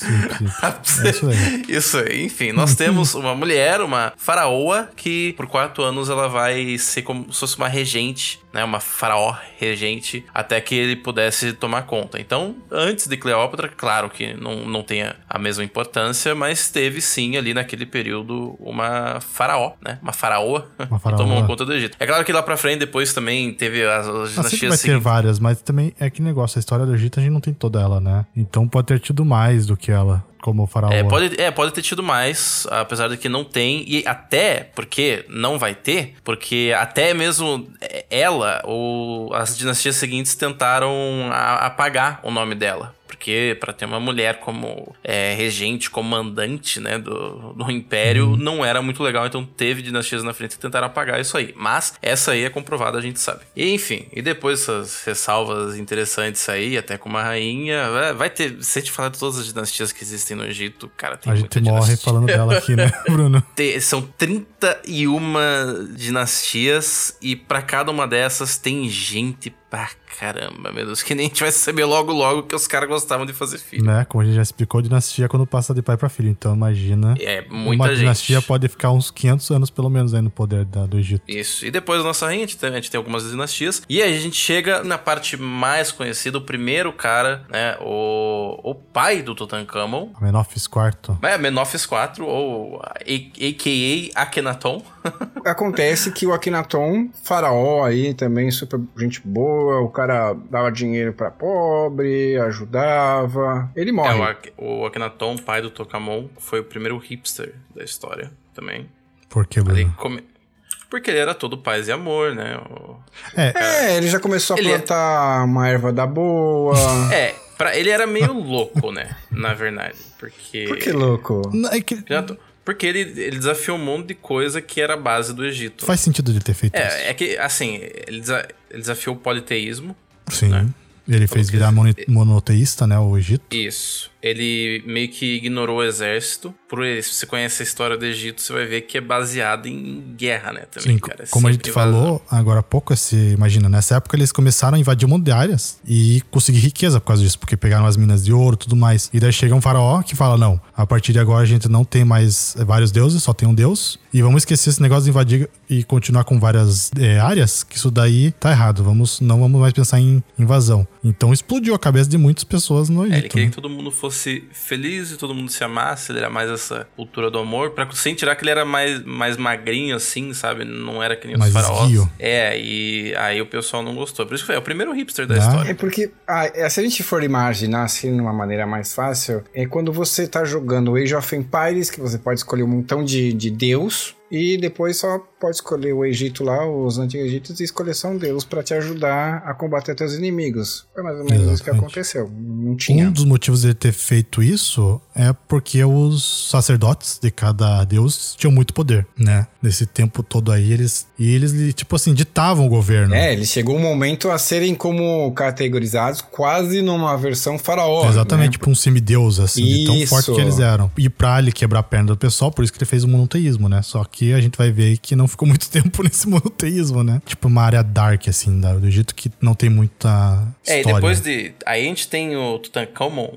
*laughs* É isso aí. Isso aí. Enfim, nós temos uma mulher, uma faraoa, que por quatro anos ela vai ser como se fosse uma regente, né? Uma faraó regente, até que ele pudesse tomar conta. Então, antes de Cleópatra, claro que não, não tenha a mesma importância, mas teve sim ali naquele período uma faraó, né? Uma faraoa, Uma que *laughs* tomou conta do Egito. É claro que lá pra frente depois também teve as, as Assim dinastias vai ter várias, mas também é que negócio, a história do Egito a gente não tem toda ela, né? Então pode ter tido mais do que ela, como faraó. É pode, é, pode ter tido mais, apesar de que não tem. E até porque não vai ter, porque até mesmo ela ou as dinastias seguintes tentaram a- apagar o nome dela. Porque para ter uma mulher como é, regente, comandante né, do, do império, não era muito legal. Então teve dinastias na frente que tentaram apagar isso aí. Mas essa aí é comprovada, a gente sabe. E enfim, e depois essas ressalvas interessantes aí, até com uma rainha. vai- Vai ter. Se a gente falar de todas as dinastias que existem no Egito, cara, tem A muita gente morre dinastia. falando dela aqui, né, *laughs* Bruno? Te- São 31 dinastias e pra cada uma dessas tem gente pra caramba, meu Deus. Que nem a gente vai saber logo logo que os caras gostavam de fazer filho. né? Como a gente já explicou, dinastia quando passa de pai pra filho. Então imagina. É, muita uma gente. dinastia pode ficar uns 500 anos pelo menos aí no poder da- do Egito. Isso. E depois da nossa rainha, a gente, tem, a gente tem algumas dinastias. E aí a gente chega na parte mais conhecida, o primeiro cara, né? O, o pai do Tutankhamon. Amenófis IV. É, Menofis IV, ou a.k.a. Akhenaton. *laughs* Acontece que o Akhenaton, faraó aí também, super gente boa, o cara dava dinheiro pra pobre, ajudava. Ele É, morre. o, Ak- o Akhenaton, pai do Tokamon, foi o primeiro hipster da história também. Por que, Bruno? come- Porque ele era todo paz e amor, né? O- É, É, ele já começou a Ele é- plantar uma erva da boa. *laughs* É, pra, ele era meio louco, né? Na verdade. Porque. Por que louco? Não, é que Porque ele, ele desafiou um monte de coisa que era a base do Egito. faz sentido ele ter feito isso. É, é que, assim, ele, ele desafiou o politeísmo. Sim. né? Ele fez virar monoteísta, né? O Egito. Isso. Ele meio que ignorou o exército. Por isso, se você conhece a história do Egito, você vai ver que é baseado em guerra, né? Também, Sim, cara. É como a gente invasão. falou agora há pouco, esse, imagina, nessa época eles começaram a invadir um monte de áreas e conseguir riqueza por causa disso, porque pegaram as minas de ouro e tudo mais. E daí chega um faraó que fala: não, a partir de agora a gente não tem mais eh, vários deuses, só tem um deus. E vamos esquecer esse negócio de invadir e continuar com várias eh, áreas, que isso daí tá errado. Vamos, não vamos mais pensar em invasão. Então explodiu a cabeça de muitas pessoas no É, ele Egito. queria né? que todo mundo fosse feliz e todo mundo se amasse. Ele era mais essa cultura do amor. Pra, sem tirar que ele era mais, mais magrinho, assim, sabe? Não era que nem Mais os faraós. esguio. É, e aí o pessoal não gostou. Por isso que foi é o primeiro hipster da Ah. história. É porque, ah, é, se a gente for imaginar assim, de uma maneira mais fácil, é quando você tá jogando Age of Empires, que você pode escolher um montão de, de deus, e depois só pode escolher o Egito lá, os antigos Egípcios, e escolher só um deus pra te ajudar a combater teus inimigos. Foi mais ou menos isso que Exatamente. aconteceu. Não tinha. Um dos motivos dele ter feito isso é porque os sacerdotes de cada deus tinham muito poder, né? Nesse tempo todo aí, eles. E eles, tipo assim, ditavam o governo. É, ele chegou um momento a serem como categorizados quase numa versão faraó. Exatamente, né? tipo um semideus, assim, de tão Isso. forte que eles eram. E pra ele quebrar a perna do pessoal, por isso que ele fez o monoteísmo, né? Só que a gente vai ver que não ficou *laughs* muito tempo nesse monoteísmo, né? Tipo uma área dark, assim, do Egito que não tem muita É, e história. depois de. Aí a gente tem o Tutankhamon,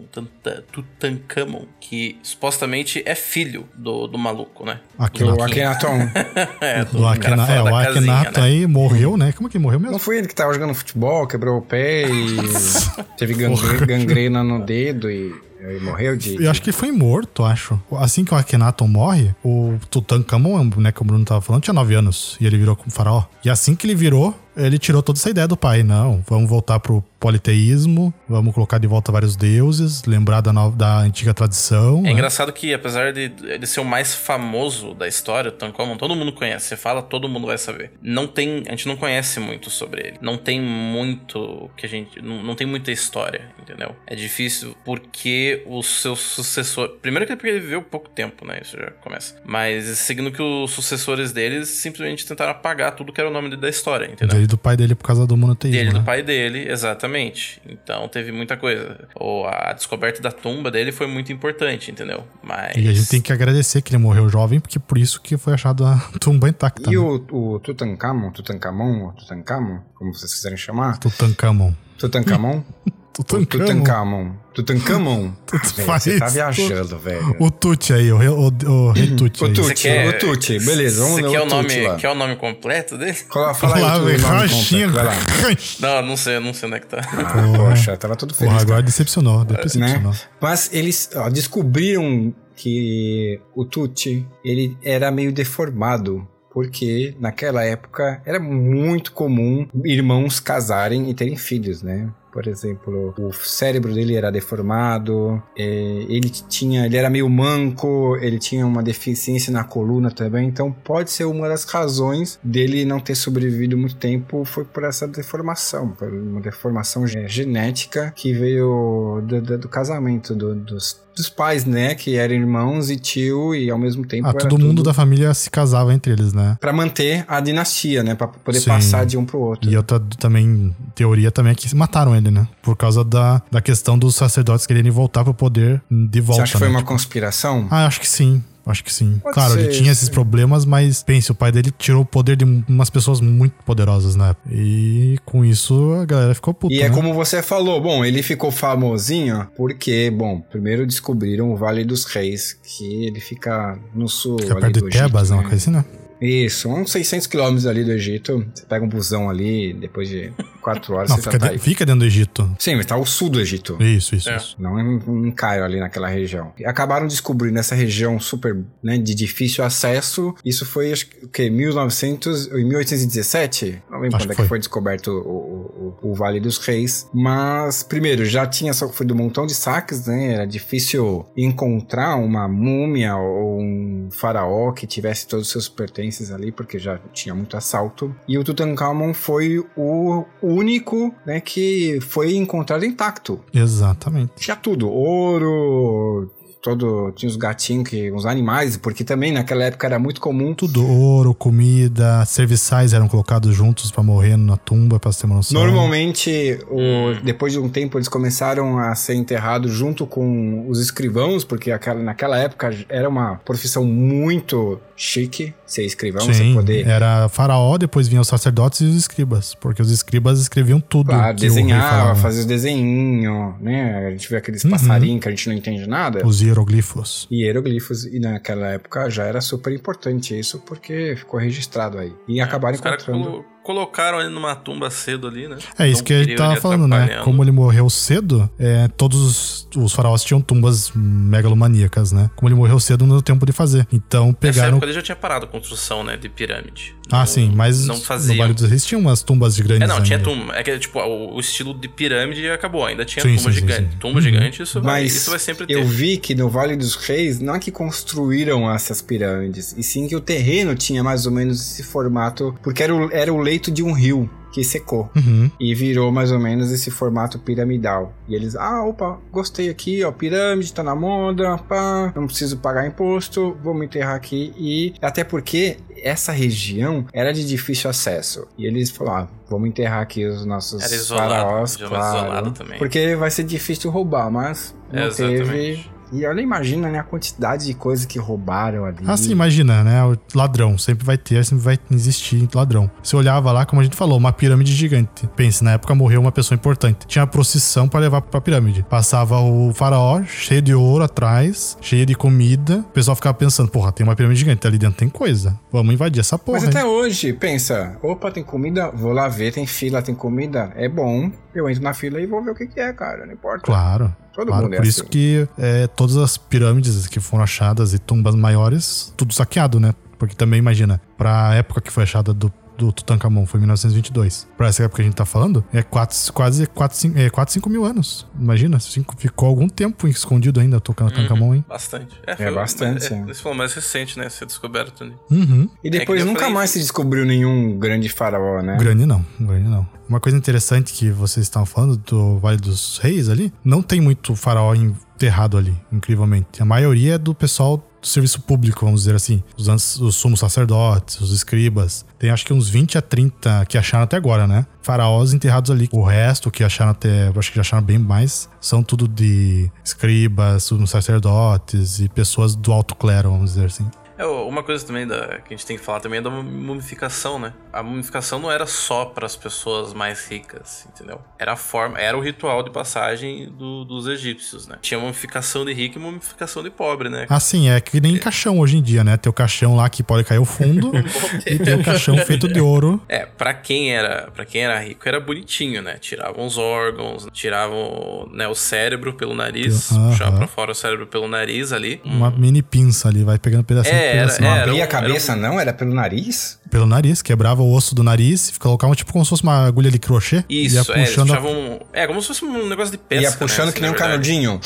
Tutankhamon, que supostamente é filho do, do maluco, né? Akhenaton. O Akhenaton. *laughs* É, Do cara Akena, fora é, o casinha, Akhenaton né? aí morreu, né? Como que ele morreu mesmo? Não foi ele que tava jogando futebol, quebrou o pé e *laughs* teve gangre- gangrena no dedo e, e morreu de. Eu acho que ele foi morto, acho. Assim que o Akhenaton morre, o Tutankhamon, né, que o Bruno tava falando, tinha 9 anos. E ele virou como faraó. E assim que ele virou, ele tirou toda essa ideia do pai. Não, vamos voltar pro politeísmo, vamos colocar de volta vários deuses, lembrar da, nova- da antiga tradição. É né? engraçado que, apesar de ele ser o mais famoso da história, o Tutankhamon, todo mundo conhece. Você fala, todo mundo vai saber. Não tem, a gente não conhece muito sobre ele. Não tem muito que a gente, não, não tem muita história, entendeu? É difícil porque o seu sucessor, primeiro que é porque ele viveu pouco tempo, né? Isso já começa. Mas seguindo que os sucessores deles simplesmente tentaram apagar tudo que era o nome da história, entendeu? Dele do pai dele por causa do monoteísmo. Dele, né? do pai dele, exatamente. Então teve muita coisa. Ou a descoberta da tumba dele foi muito importante, entendeu? Mas. E a gente tem que agradecer que ele morreu jovem, porque por isso que foi achado a *laughs* tumba intacta. E né? o, o Tutankhamon, Tutankhamon, Tutankhamon, como vocês quiserem chamar, Tutankhamon. Tutankhamon, *laughs* O Tutankhamon. Tutankhamon. Ah, você tá viajando, velho. O Tuti aí, o, o, o Rei Tuti. O Tuti, quer- o Tuti. Beleza, vamos Você ler quer o o, nome, Tuti lá. quer o nome completo dele? Fala, fala aí Lá, o vai lá. *laughs* Não, não sei, não sei onde é que tá. Ah, poxa, tava tudo feliz. Porra, agora decepcionou, decepcionou. né? Mas eles ó, descobriram que o Tuti, ele era meio deformado. Porque naquela época era muito comum irmãos casarem e terem filhos, né? Por exemplo, o cérebro dele era deformado, eh, ele tinha, ele era meio manco, ele tinha uma deficiência na coluna também, então pode ser uma das razões dele não ter sobrevivido muito tempo foi por essa deformação, por uma deformação ge- genética que veio do, do- do casamento do- dos, dos pais, né, que eram irmãos e tio e ao mesmo tempo Ah, todo mundo tudo da família se casava entre eles, né? Pra manter a dinastia, né, Pra poder Sim. passar de um pro outro. E outra também teoria também é que mataram ele, né? Por causa da, da questão dos sacerdotes quererem voltar pro poder de volta. Você acha que foi né? uma Tipo, conspiração? Ah, acho que sim. Acho que sim. Pode claro, ele ser, tinha esses sim. problemas, mas pense, o pai dele tirou o poder de umas pessoas muito poderosas na época. E com isso a galera ficou puta. E é né? como você falou, bom, ele ficou famosinho porque, bom, primeiro descobriram o Vale dos Reis, que ele fica no sul Fica ali perto do de Tebas, Egito, uma né? coisa assim, né? Isso, uns 600 quilômetros ali do Egito. Você pega um busão ali, depois de 4 horas Não, você fica, tá de- aí. fica dentro do Egito. Sim, mas tá o sul do Egito. Isso, isso, É. isso. Não em, em Cairo, ali naquela região. E acabaram descobrindo essa região super, né, de difícil acesso. Isso foi, acho que, o quê? 1900, em 1817? Não lembro Acho quando é que que foi. foi descoberto o, o- o Vale dos Reis. Mas, primeiro, já tinha sofrido um montão de saques, né? Era difícil encontrar uma múmia ou um faraó que tivesse todos os seus pertences ali, porque já tinha muito assalto. E o Tutankhamon foi o único, né, que foi encontrado intacto Exatamente. tinha tudo, ouro, todo tinha os gatinhos que os animais, porque também naquela época era muito comum. Tudo, ouro, comida, serviçais eram colocados juntos pra morrer na tumba, você ter uma noção. Normalmente, o- depois de um tempo, eles começaram a ser enterrados junto com os escrivãos, porque aquela, naquela época era uma profissão muito chique ser escrivão, você Sim, poder era faraó, depois vinham os sacerdotes e os escribas, porque os escribas escreviam tudo claro, que o rei desenhar, falava. fazer os desenhinhos, né? A gente vê aqueles Uhum. passarinhos que a gente não entende nada. Os hieroglifos. E hieroglifos, e naquela época já era super importante isso, porque ficou registrado aí. E acabaram Os caras encontrando. colo- colocaram ele numa tumba cedo ali, né? É isso que a gente tava ele falando, né? Como ele morreu cedo, é, todos os, os faraós tinham tumbas megalomaníacas, né? Como ele morreu cedo, não deu tempo de fazer. Então Nessa pegaram. época ele já tinha parado a construção, né, de pirâmide. Ah, Não- sim, mas Não no. Vale dos Reis tinha umas tumbas de grandes É, não, tinha tumba. É que, tipo, o, o estilo de pirâmide acabou. Ainda tinha Sim, tumba sim, gigante. sim. Tumba Uhum. gigante, isso vai, Mas isso vai sempre ter. eu vi que no Vale dos Reis não é que construíram essas pirâmides, e sim que o terreno tinha mais ou menos esse formato, porque era o, era o leito de um rio que secou. Uhum. E virou mais ou menos esse formato piramidal. E eles, ah, opa, gostei aqui, ó, pirâmide, tá na moda, pá, não preciso pagar imposto, vou me enterrar aqui. E até porque essa região era de difícil acesso. E eles falaram, ah, vamos enterrar aqui os nossos Era isolado, faraós, claro. isolado também. Porque vai ser difícil roubar, mas não Exatamente. teve. E olha, imagina, né, a quantidade de coisas que roubaram ali. Ah, sim, imagina, né? O ladrão. Sempre vai ter, sempre vai existir ladrão. Você olhava lá, como a gente falou, uma pirâmide gigante. Pense, na época morreu uma pessoa importante. Tinha procissão pra levar pra pirâmide. Passava o faraó, cheio de ouro atrás, cheio de comida. O pessoal ficava pensando, porra, tem uma pirâmide gigante, ali dentro tem coisa. Vamos invadir essa porra. Mas até hein? hoje, pensa, opa, tem comida, vou lá ver, tem fila, tem comida, é bom. Eu entro na fila e vou ver o que, que é, cara, não importa. Claro. Todo claro, mundo é por isso assim. que é, todas as pirâmides que foram achadas e tumbas maiores, tudo saqueado, né? Porque também imagina, pra época que foi achada do, do Tutankhamon, foi 1922. Pra essa época que a gente tá falando, é quatro, quase 4, 5, é 4, 5 mil anos. Imagina, cinco, ficou algum tempo escondido ainda o Tutankhamon, hein? Bastante. bastante, É, é. Você falou mais recente, né? Ser descoberto ali. Uhum. E depois É nunca falei- mais se descobriu nenhum grande faraó, né? Grande não, grande não. Uma coisa interessante que vocês estavam falando do Vale dos Reis ali, não tem muito faraó enterrado ali, incrivelmente. A maioria é do pessoal do serviço público, vamos dizer assim. Os, os sumos sacerdotes, os escribas. Tem acho que uns 20 a 30 que acharam até agora, né? Faraós enterrados ali. O resto que acharam até, acho que já acharam bem mais, são tudo de escribas, sumos sacerdotes e pessoas do alto clero, vamos dizer assim. É, uma coisa também da, que a gente tem que falar também é da mumificação, né? A mumificação não era só para as pessoas mais ricas, entendeu? Era a forma, era o ritual de passagem do, dos egípcios, né? Tinha mumificação de rico e mumificação de pobre, né? Assim, é que nem caixão hoje em dia, né? Tem o caixão lá que pode cair o fundo *laughs* e tem o caixão feito de ouro. É, para quem era, para quem era rico era bonitinho, né? Tiravam os órgãos, tiravam, né, o cérebro pelo nariz, Aham. puxava para fora o cérebro pelo nariz ali. Uma mini pinça ali, vai pegando pedacinho É, era- pedacinho. Não era abria a cabeça, era não? Era pelo nariz? Pelo nariz, quebrava o osso do nariz, colocava tipo como se fosse uma agulha de crochê. Isso, ia é, puxando a- puxavam. É, como se fosse um negócio de pesca. Ia puxando né, que nem um assim, verdade. canudinho.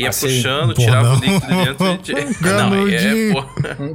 Ia Assim, puxando, pô, tirava não. o líquido de dentro e. ti- *laughs* não, aí é.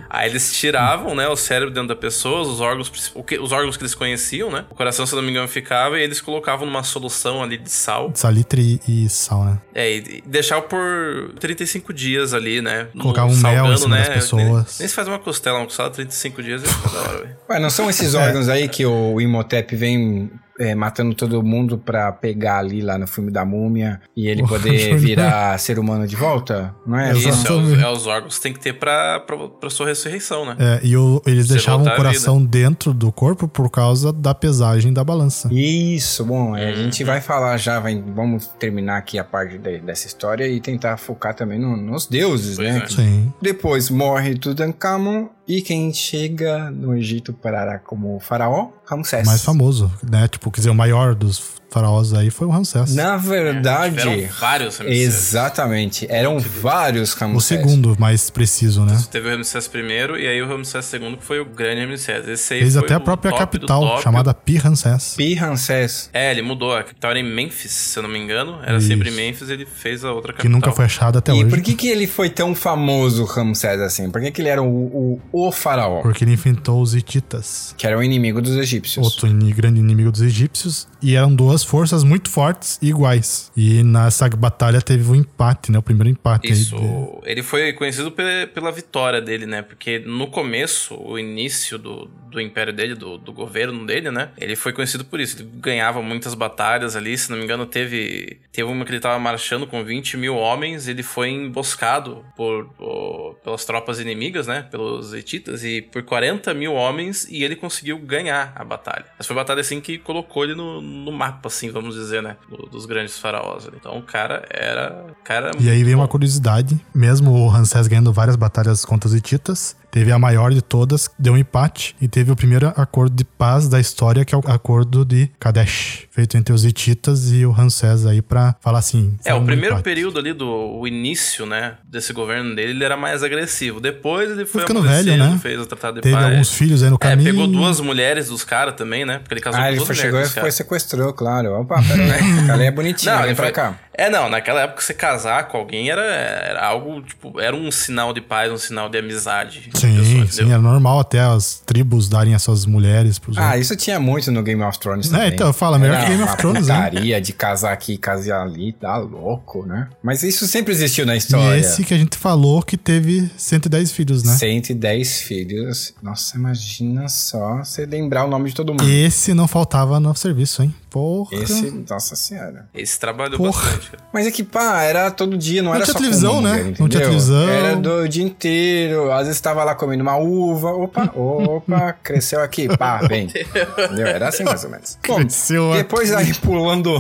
Aí eles tiravam, né, o cérebro dentro da pessoa, os órgãos, princi- o que- os órgãos que eles conheciam, né? O coração, se eu não me engano, ficava e eles colocavam numa solução ali de sal. Salitre e sal, né? É, e deixavam por 35 dias ali, né? Colocava um mel em salgando, cima das pessoas. Nem, nem se faz uma costela, uma costela 35 dias é da hora, velho. Ué, não são esses órgãos aí que o Imhotep vem é, matando todo mundo pra pegar ali lá no filme da múmia e ele poder virar ser humano de volta? Não é? Isso, é os, é os órgãos que tem que ter pra, pra, pra sua ressurreição, né? É, e o- eles Você deixavam o coração dentro do corpo por causa da pesagem da balança. Isso, bom, é, a gente Uhum. vai falar já, vai, vamos terminar aqui a parte de- dessa história e tentar focar também no- nos deuses, Pois né? é. Sim. Depois morre Tutankhamon e quem chega no Egito parará como faraó? Ramsés. Mais famoso, né? Tipo, quer dizer, o maior dos faraós aí foi o Ramsés. Na verdade, Tiveram vários Ramsés. exatamente, eram vários o Ramsés. segundo mais preciso, né? Teve o Ramsés I e aí o Ramsés II, que foi o grande Ramsés. Esse aí Fez foi até a o própria capital, chamada Pi Ramsés. Pi Ramsés. É, ele mudou. A capital era em Memphis, se eu não me engano. Era Isso. sempre Memphis, ele fez a outra Que capital. nunca foi achado até e hoje. por que que ele foi tão famoso, Ramsés, assim? Por que que ele era o, o, o faraó? Porque ele enfrentou os hititas. Que era o inimigo dos egípcios. Outro ini- grande inimigo dos egípcios. E eram duas forças muito fortes e iguais. E nessa batalha teve um empate, né? O primeiro empate. aí Isso. de- Ele foi conhecido pe- pela vitória dele, né? Porque no começo, o início do, do império dele, do, do governo dele, né? Ele foi conhecido por isso. Ele ganhava muitas batalhas ali. Se não me engano, teve, teve uma que ele tava marchando com 20 mil homens. Ele foi emboscado por, por- pelas tropas inimigas, né? Pelos hititas. E por 40 mil homens. E ele conseguiu ganhar a batalha. Mas foi uma batalha assim que colocou ele no, no mapa, assim, vamos dizer, né? do- dos grandes faraós. Então o cara era. Cara E aí vem uma curiosidade, mesmo o Ramsés ganhando várias batalhas contra os hititas, teve a maior de todas, deu um empate e teve o primeiro acordo de paz da história, que é o acordo de Kadesh, feito entre os hititas e o Ramsés aí pra falar assim. É, o um primeiro empate. período ali do o início, né, desse governo dele, ele era mais agressivo. Depois ele foi ficando velho, né? fez o tratado de Teve paz. alguns filhos aí no É, caminho. pegou duas mulheres dos caras também, né? Porque ele casou Ah, com ele duas foi, mulheres chegou e foi sequestrou, claro. Opa, peraí. Ela *laughs* é bonitinha, Não, vem ele pra foi... cá. É, não, naquela época você casar com alguém era, era algo, tipo, era um sinal de paz, um sinal de amizade. Sim, Pessoa, sim, era normal até as tribos darem as suas mulheres pros Ah, outros. isso tinha muito no Game of Thrones É, também. então, fala, melhor Era que Game of Thrones, putaria de casar aqui, casar ali, tá louco, né? Mas isso sempre existiu na E história. esse que a gente falou que teve 110 filhos, né? 110 filhos. Nossa, imagina só você lembrar o nome de todo mundo. Esse não faltava no serviço, hein? Porra. Esse, nossa senhora. Esse trabalhou Porra. bastante, cara. Mas é que, pá, era todo dia, não, Não era tinha só televisão, com uma né? mulher, Não tinha entendeu? televisão. Era do dia inteiro. Às vezes tava lá comendo uma uva. Opa, opa, *laughs* cresceu aqui. Pá, vem. Entendeu? Era assim mais ou menos. Bom, Cresceu aqui. depois aí pulando,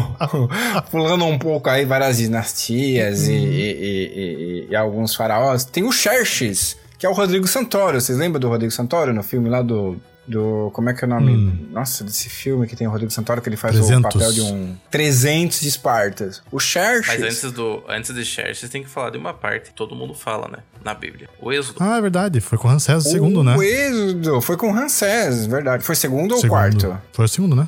*laughs* pulando um pouco aí várias dinastias e, e- e- e- e alguns faraós, tem o Xerxes, que é o Rodrigo Santoro. Vocês lembram do Rodrigo Santoro no filme lá do... Do, como é que é o nome? Hum. Nossa, desse filme que tem o Rodrigo Santoro, que ele faz 300. o papel de um 300 de Espartas. O Xerxes. Mas antes, do, antes de Xerxes, tem que falar de uma parte que todo mundo fala, né? Na Bíblia. O Êxodo. Ah, é verdade. Foi com o Ramsés o segundo, o né? Êxodo foi com Ramsés, verdade. Foi segundo ou Segundo. quarto? Foi o segundo, né?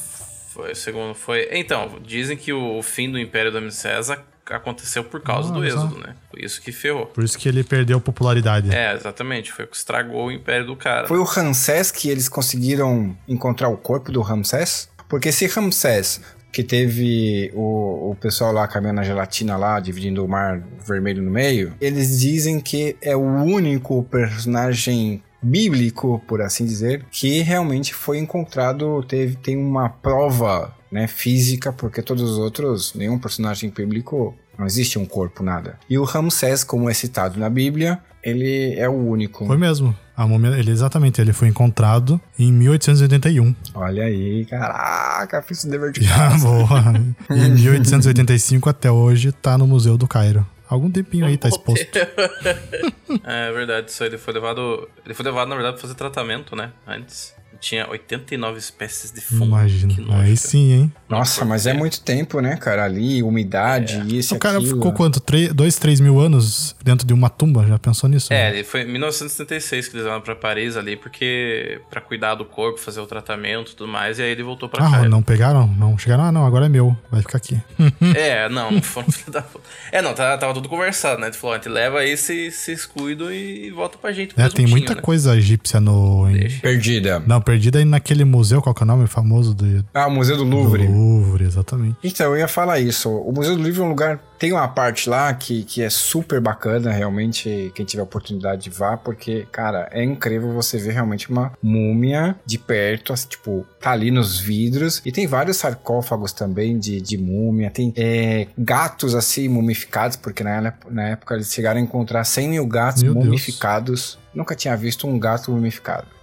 Foi o segundo. Foi. Então, dizem que o fim do Império da Ramsés aconteceu por causa Ah, do. Êxodo, né? Foi isso que ferrou. Por isso que ele perdeu popularidade. É, exatamente. Foi o que estragou o Império do cara. Foi o Ramsés que eles conseguiram encontrar o corpo do Ramsés? Porque se Ramsés, que teve o, o pessoal lá caminhando na gelatina lá, dividindo o mar vermelho no meio, eles dizem que é o único personagem bíblico, por assim dizer, que realmente foi encontrado, teve, tem uma prova né, física, porque todos os outros, nenhum personagem bíblico, não existe um corpo, nada. E o Ramsés, como é citado na Bíblia, ele é o único. Foi mesmo. A múmia, ele exatamente, ele foi encontrado em 1881. Olha aí, caraca, fiz o dever de *laughs* Já casa. boa. E em 1885 até hoje tá no Museu do Cairo. Algum tempinho aí tá exposto. *laughs* é verdade, isso aí ele foi levado. Ele foi levado, na verdade, pra fazer tratamento, né? Antes. Tinha 89 espécies de fungo. Imagina. Que nojo, Aí cara. sim, hein? Nossa, mas é muito tempo, né, cara? Ali, umidade, isso O cara aquilo. ficou quanto? 2, 3 mil anos dentro de uma tumba? Já pensou nisso? É, ele foi em 1976 que eles levaram pra Paris ali, porque. pra cuidar do corpo, fazer o tratamento e tudo mais, e aí ele voltou pra cá. Ah, não pegaram? Não chegaram? Ah, não, agora é meu. Vai ficar aqui. *laughs* É, não, não foram *laughs* filho da puta. É, não, tava, tava tudo conversado, né? Ele falou, a gente leva aí, vocês vocês cuidam e volta pra gente. É, tem muita né? coisa egípcia no. em-. Perdida. Não, perdida aí naquele museu, qual que é o nome famoso do, Ah, o Museu do do Louvre. Louvre, exatamente. Então, eu ia falar isso. O Museu do Louvre é um lugar. Tem uma parte lá que, que é super bacana, realmente. Quem tiver oportunidade, vá, porque, cara, é incrível você ver realmente uma múmia de perto, assim, tipo, tá ali nos vidros. E tem vários sarcófagos também de, de múmia. Tem é, gatos, assim, mumificados, porque na, na época eles chegaram a encontrar 100 mil gatos Meu Deus. mumificados. Nunca tinha visto um gato mumificado.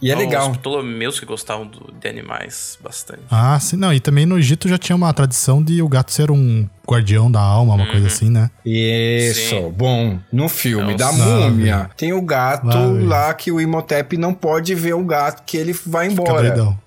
E é Ó, legal. Os Ptolomeus que gostavam do- de animais bastante. Ah, sim, não. E também no Egito já tinha uma tradição de o gato ser um guardião da alma, uma coisa assim, né? Isso, Sim. bom. No filme É o da Lá múmia, tem o gato Lá que o Imhotep não pode ver o gato que ele vai Fica embora. doidão.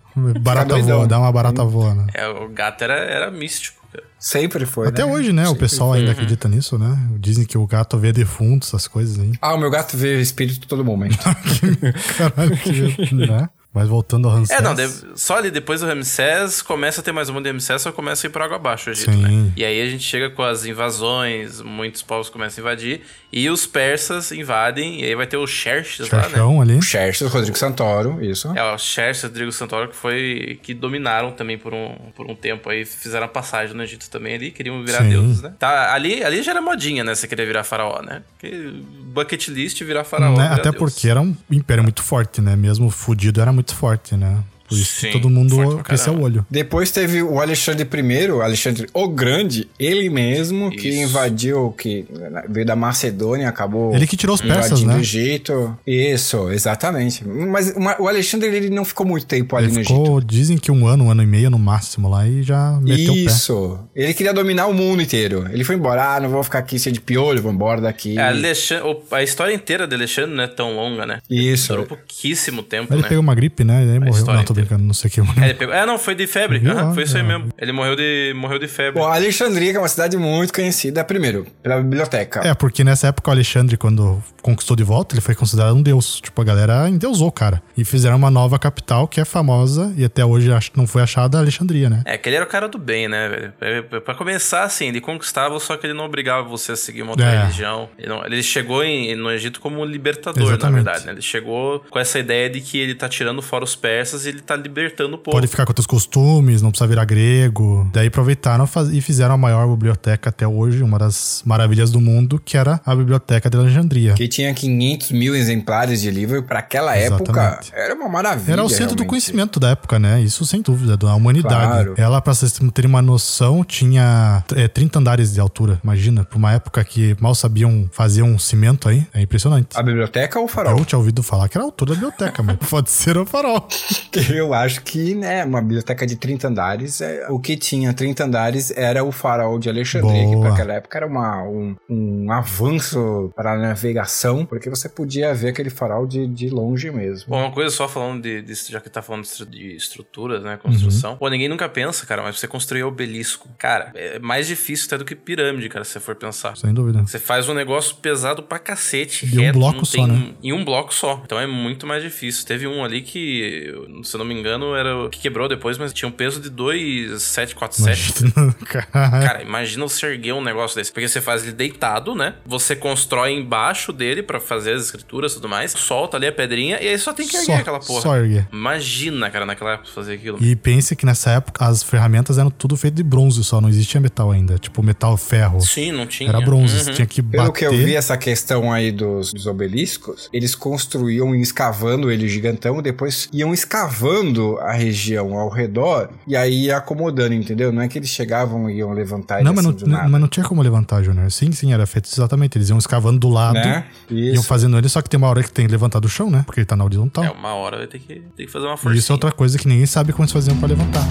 Barata doidão. voa, dá uma barata voa, né? É, o gato era, era místico. Sempre foi, Até né? hoje, né? O Sempre pessoal foi. ainda acredita nisso, né? Dizem que o gato vê defuntos, essas coisas aí. Ah, o meu gato vê espírito todo momento. *laughs* Caralho, que... *laughs* né? Mas voltando ao Ramsés. É, não, só ali depois do Ramsés começa a ter mais um de Ramsés, só começa a ir por água abaixo o Egito, Sim. né? E aí a gente chega com as invasões, muitos povos começam a invadir, e os persas invadem, e aí vai ter o Xerxes lá, né? Xerxão ali. Xerxes, Rodrigo Santoro, isso. É, o Xerxes e o Rodrigo Santoro que foi que dominaram também por um, por um tempo aí, fizeram a passagem no Egito também ali, queriam virar Sim. deuses, né? Tá, ali, ali já era modinha, né, você querer virar faraó, né? Porque bucket list virar faraó, Né? virar Até deus. porque era um império muito forte, né? Mesmo fudido era muito forte, né? Por isso Sim, que todo mundo cresceu o caramba. olho. Depois teve o Alexandre I, o Alexandre o Grande, ele mesmo, que Isso. invadiu, que veio da Macedônia, acabou Ele que tirou os persas, invadindo né? o Egito. Isso, exatamente. Mas uma- o Alexandre, ele não ficou muito tempo ali Ele no Egito. ficou, dizem que um ano, um ano e meio no máximo lá e já meteu o pé. Isso. Ele queria dominar o mundo inteiro. Ele foi embora. Ah, não vou ficar aqui cheio de piolho, vou embora daqui. É, Alexandre, o- a história inteira de Alexandre não é tão longa, né? Isso. Durou pouquíssimo tempo, Mas ele né? pegou uma gripe, né? E aí morreu. Não, tô brincando, não sei o que. É, ele pegou- é, não, foi de febre. Aham, foi isso aí Ah, mesmo. Ele morreu de, morreu de febre. Bom, Alexandria, que é uma cidade muito conhecida, primeiro, pela biblioteca. É, porque nessa época o Alexandre, quando conquistou de volta, ele foi considerado um deus. Tipo, a galera endeusou o cara. E fizeram uma nova capital que é famosa e até hoje acho que não foi achada a Alexandria, né? É, que ele era o cara do bem, né, velho? É, Pra começar, assim, ele conquistava, só que ele não obrigava você a seguir uma outra É. religião. Ele, não- ele chegou em- no Egito como um libertador, Exatamente. na verdade, né? Ele chegou com essa ideia de que ele tá tirando fora os persas e ele tá libertando o povo. Pode ficar com outros costumes, não precisa virar grego. Daí aproveitaram e fizeram a maior biblioteca até hoje, uma das maravilhas do mundo, que era a Biblioteca de Alexandria. Que tinha 500 mil exemplares de livro para aquela época. Exatamente. Era uma maravilha. Era o centro do realmente. conhecimento da época, né? Isso sem dúvida, da humanidade. Claro. Ela, pra vocês terem uma noção, tinha é, 30 andares de altura. Imagina, pra uma época que mal sabiam fazer um cimento aí. É impressionante. A biblioteca ou o farol? Eu tinha ouvido falar que era a altura da biblioteca, mas *laughs* pode ser o farol. *laughs* Eu acho que, né, uma biblioteca de 30 andares, é, o que tinha 30 andares era o farol de Alexandria, que Boa. para aquela época era uma, um, um avanço para a navegação, porque você podia ver aquele farol de, de longe mesmo. Bom, uma coisa só falando de, de- já que tá falando de estru- de estruturas, né, construção. Pô, ninguém nunca pensa, cara, mas você construir obelisco, cara, é mais difícil até do que pirâmide, cara, se você for pensar. Sem dúvida. Você faz um negócio pesado pra cacete, um reto, bloco não só, tem- né? Em um bloco só. Então é muito mais difícil. Teve um ali que, se eu não me engano, era o que quebrou depois, mas tinha um peso de 2,747. Imagina, *laughs* cara. Cara, imagina você erguer um negócio desse. Porque você faz ele deitado, né? Você constrói embaixo dele pra fazer as escrituras e tudo mais. Solta ali a pedrinha e aí só tem que erguer Só, aquela porra. só erguer. Imagina, cara, naquela época fazer aquilo. E pense que nessa época as ferramentas eram tudo feito de bronze só, não existia metal ainda. Tipo metal ferro. Sim, não tinha. Era bronze, Uhum. você tinha que Pelo bater. que eu vi essa questão aí dos, dos obeliscos, eles construíam e escavando ele gigantão, depois iam escavando observando a região ao redor e aí ia acomodando, entendeu? Não é que eles chegavam e iam levantar Não, mas assim não, do nada. mas não tinha como levantar, Júnior. Sim, sim, era feito exatamente. Eles iam escavando do lado, Né? iam Isso. fazendo ele, só que tem uma hora que tem que levantar do chão, né? Porque ele tá na horizontal. É, uma hora vai ter que, ter que fazer uma E forcinha. isso é outra coisa que ninguém sabe como eles faziam pra levantar.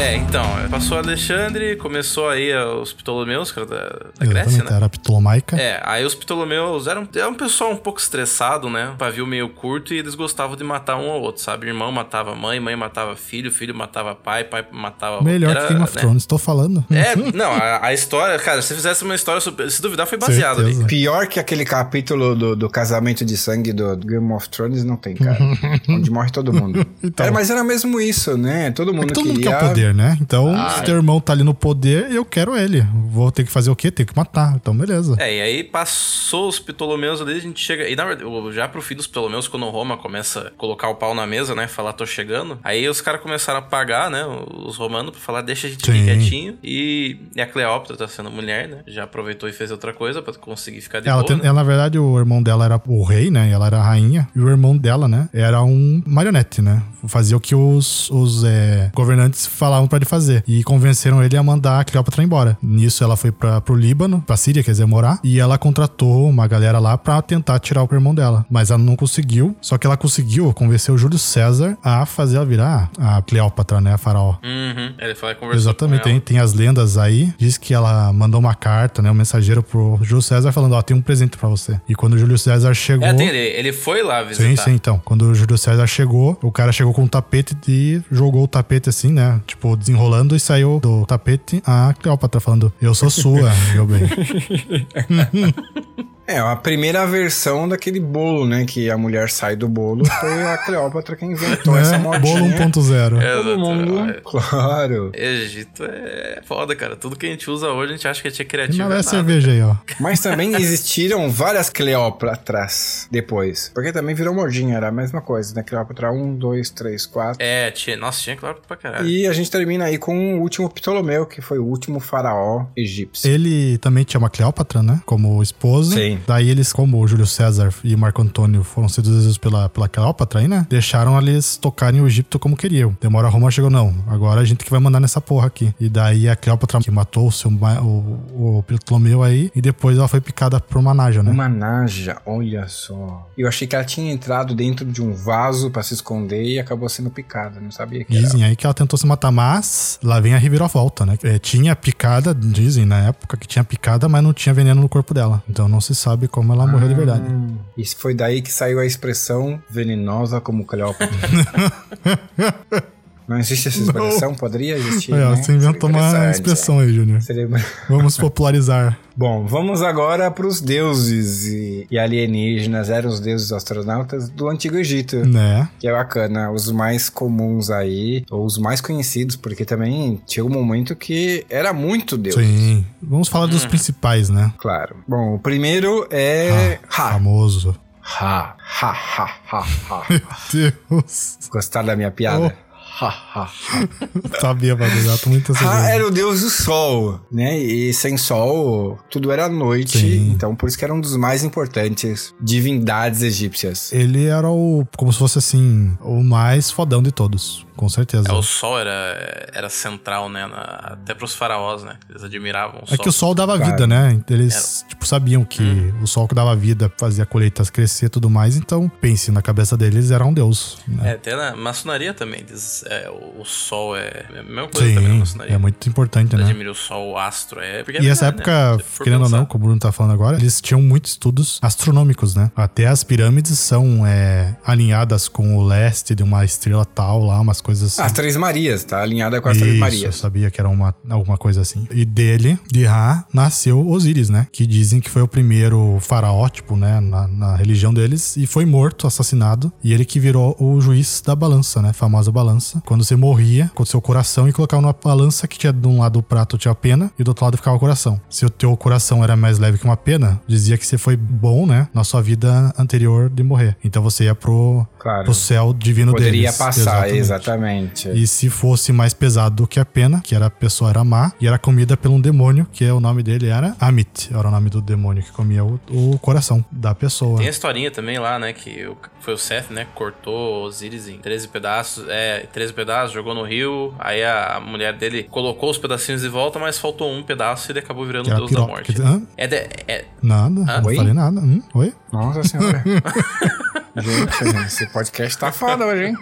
É, então, é, passou Alexandre, começou aí é, os Ptolomeus, que era da, da Grécia, né? era Ptolomaica. É, aí os Ptolomeus eram, era um pessoal um pouco estressado, né? Um pavio meio curto e eles gostavam de matar um ao outro, sabe? Irmão matava mãe, mãe matava filho, filho matava pai, pai matava... Melhor era, que Game of né? Thrones, tô falando. É, não, a, a história, cara, se fizesse uma história, se duvidar, foi baseado Certeza. ali. Pior que aquele capítulo do, do casamento de sangue do, do Game of Thrones não tem, cara. *laughs* onde morre todo mundo. Então. É, mas era mesmo isso, né? Todo É mundo que todo mundo queria. quer o poder, né? Então, Ah, se teu irmão tá ali no poder, eu quero ele. Vou ter que fazer o quê? Tenho que matar. Então, beleza. É, e aí passou os Ptolomeus ali, a gente chega. E na verdade, já pro fim dos Ptolomeus, quando Roma começa a colocar o pau na mesa, né? Falar, tô chegando. Aí os caras começaram a pagar, né? Os romanos, pra falar, deixa a gente Sim. quietinho. E, e a Cleópatra tá sendo mulher, né? Já aproveitou e fez outra coisa pra conseguir ficar de Ela, boa. tem- né? ela, na verdade, o irmão dela era o rei, né? E ela era a rainha. E o irmão dela, né? Era um marionete, né? Fazia o que os, os é, governantes falavam pra ele fazer. E convenceram ele a mandar a Cleópatra embora. Nisso, ela foi pra, pro Líbano, pra Síria, quer dizer, morar. E ela contratou uma galera lá pra tentar tirar o irmão dela. Mas ela não conseguiu. Só que ela conseguiu convencer o Júlio César a fazer ela virar a Cleópatra, né? A faraó. Uhum. Ele foi conversar Exatamente, com tem, tem as lendas aí. Diz que ela mandou uma carta, né? Um mensageiro pro Júlio César falando: Ó, tem um presente pra você. E quando o Júlio César chegou. É, ele, ele foi lá visitar. Sim, sim, então. Quando o Júlio César chegou, o cara chegou com um tapete e jogou o tapete assim, né? Tipo, desenrolando e saiu do tapete a Cleópatra falando: Eu sou sua, meu bem. *laughs* É, a primeira versão daquele bolo, né? Que a mulher sai do bolo foi a Cleópatra que inventou *laughs* essa né? modinha. Bolo 1.0. É, Todo exato. mundo, claro. Egito é foda, cara. Tudo que a gente usa hoje, a gente acha que é E criativo. não é é nada. cerveja aí, ó. Mas *laughs* também existiram várias Cleópatras depois. Porque também virou modinha, era a mesma coisa, né? Cleópatra 1, 2, 3, 4. É, tinha, nossa, tinha claro pra caralho. E a gente termina aí com o último Ptolomeu, que foi o último faraó egípcio. Ele também tinha uma Cleópatra, né? Como esposa. Sim. Daí eles, como o Júlio César e Marco Antônio foram seduzidos pela, pela Cleópatra aí, né? Deixaram eles tocarem o Egito como queriam. Demora Roma chegou, não. Agora a gente que vai mandar nessa porra aqui. E daí a Cleópatra que matou o, seu, o, o Ptolomeu aí. E depois ela foi picada por uma naja, né? Uma naja, olha só. Eu achei que ela tinha entrado dentro de um vaso pra se esconder e acabou sendo picada. Não sabia que era. Dizem aí que ela tentou se matar, mas lá vem a reviravolta, né? É, tinha picada, dizem na época que tinha picada, mas não tinha veneno no corpo dela. Então não se sabe como ela morreu de verdade. Hum, Isso foi daí que saiu a expressão venenosa como Cleópatra. *laughs* Não existe essa expressão? Poderia existir, ó, né? você inventou uma expressão aí, Júnior. é. Seria... *laughs* Vamos popularizar. Bom, vamos agora para os deuses e, e alienígenas. Eram os deuses astronautas do Antigo Egito. Né? Que é bacana. Os mais comuns aí, ou os mais conhecidos, porque também tinha um momento que era muito deus. Sim. Vamos falar dos principais, né? Claro. Bom, o primeiro é Ra. Famoso. Ra. Ha, ha, ha, ha. *laughs* Deus. Gostaram da minha piada? Ha, ha, ha. *laughs* Sabia. Tô muito era o deus do sol, né? E sem sol, tudo era noite. Sim. Então, por isso que era um dos mais importantes divindades egípcias. Ele era o, como se fosse assim, o mais fodão de todos. Com certeza. É, o sol era, era central, né? na- até pros faraós, né? Eles admiravam o É sol. que o sol dava Claro. vida, né? Eles, tipo, sabiam que o sol que dava vida fazia colheitas crescer e tudo mais. Então, pense, na cabeça deles era um deus. É, Né? até na maçonaria também. É, o, o sol é, é a mesma coisa também na Sim, maçonaria. é muito importante, né? Admira o sol, o astro. É, porque é E essa verdade, época, né? Querendo ou não, pensar. como o Bruno tá falando agora, eles tinham muitos estudos astronômicos, né? Até as pirâmides são é, alinhadas com o leste de uma estrela tal lá, umas coisas assim. As Três Marias, tá alinhada com as Três Isso, eu Marias. sabia que era uma, alguma coisa assim. E dele, de Ra, nasceu Osíris, né? Que dizem que foi o primeiro faraó, tipo, né? Na, na religião deles. E foi morto, assassinado. E ele que virou o juiz da balança, né? Famosa balança. Balança. Quando você morria, com o seu coração e colocava numa balança que tinha de um lado o prato tinha a pena e do outro lado ficava o coração. Se o teu coração era mais leve que uma pena, dizia que você foi bom, né? Na sua vida anterior de morrer. Então você ia pro, Claro. pro céu divino Poderia deles. passar, exatamente. E se fosse mais pesado do que a pena, que era a pessoa era má, e era comida por um demônio, que é o nome dele era Amit, era o nome do demônio que comia o, o coração da pessoa. Tem a historinha também lá, né? Que foi o Seth, né? Que cortou Osiris em 13 pedaços. É, 13 pedaços, jogou no rio. Aí a mulher dele colocou os pedacinhos de volta, mas faltou um pedaço e ele acabou virando o deus da morte. Hã? É, de- é- Nada, Ah, não oi? falei nada. Hum, oi? Nossa senhora. *laughs* gente, esse podcast tá foda hoje, hein?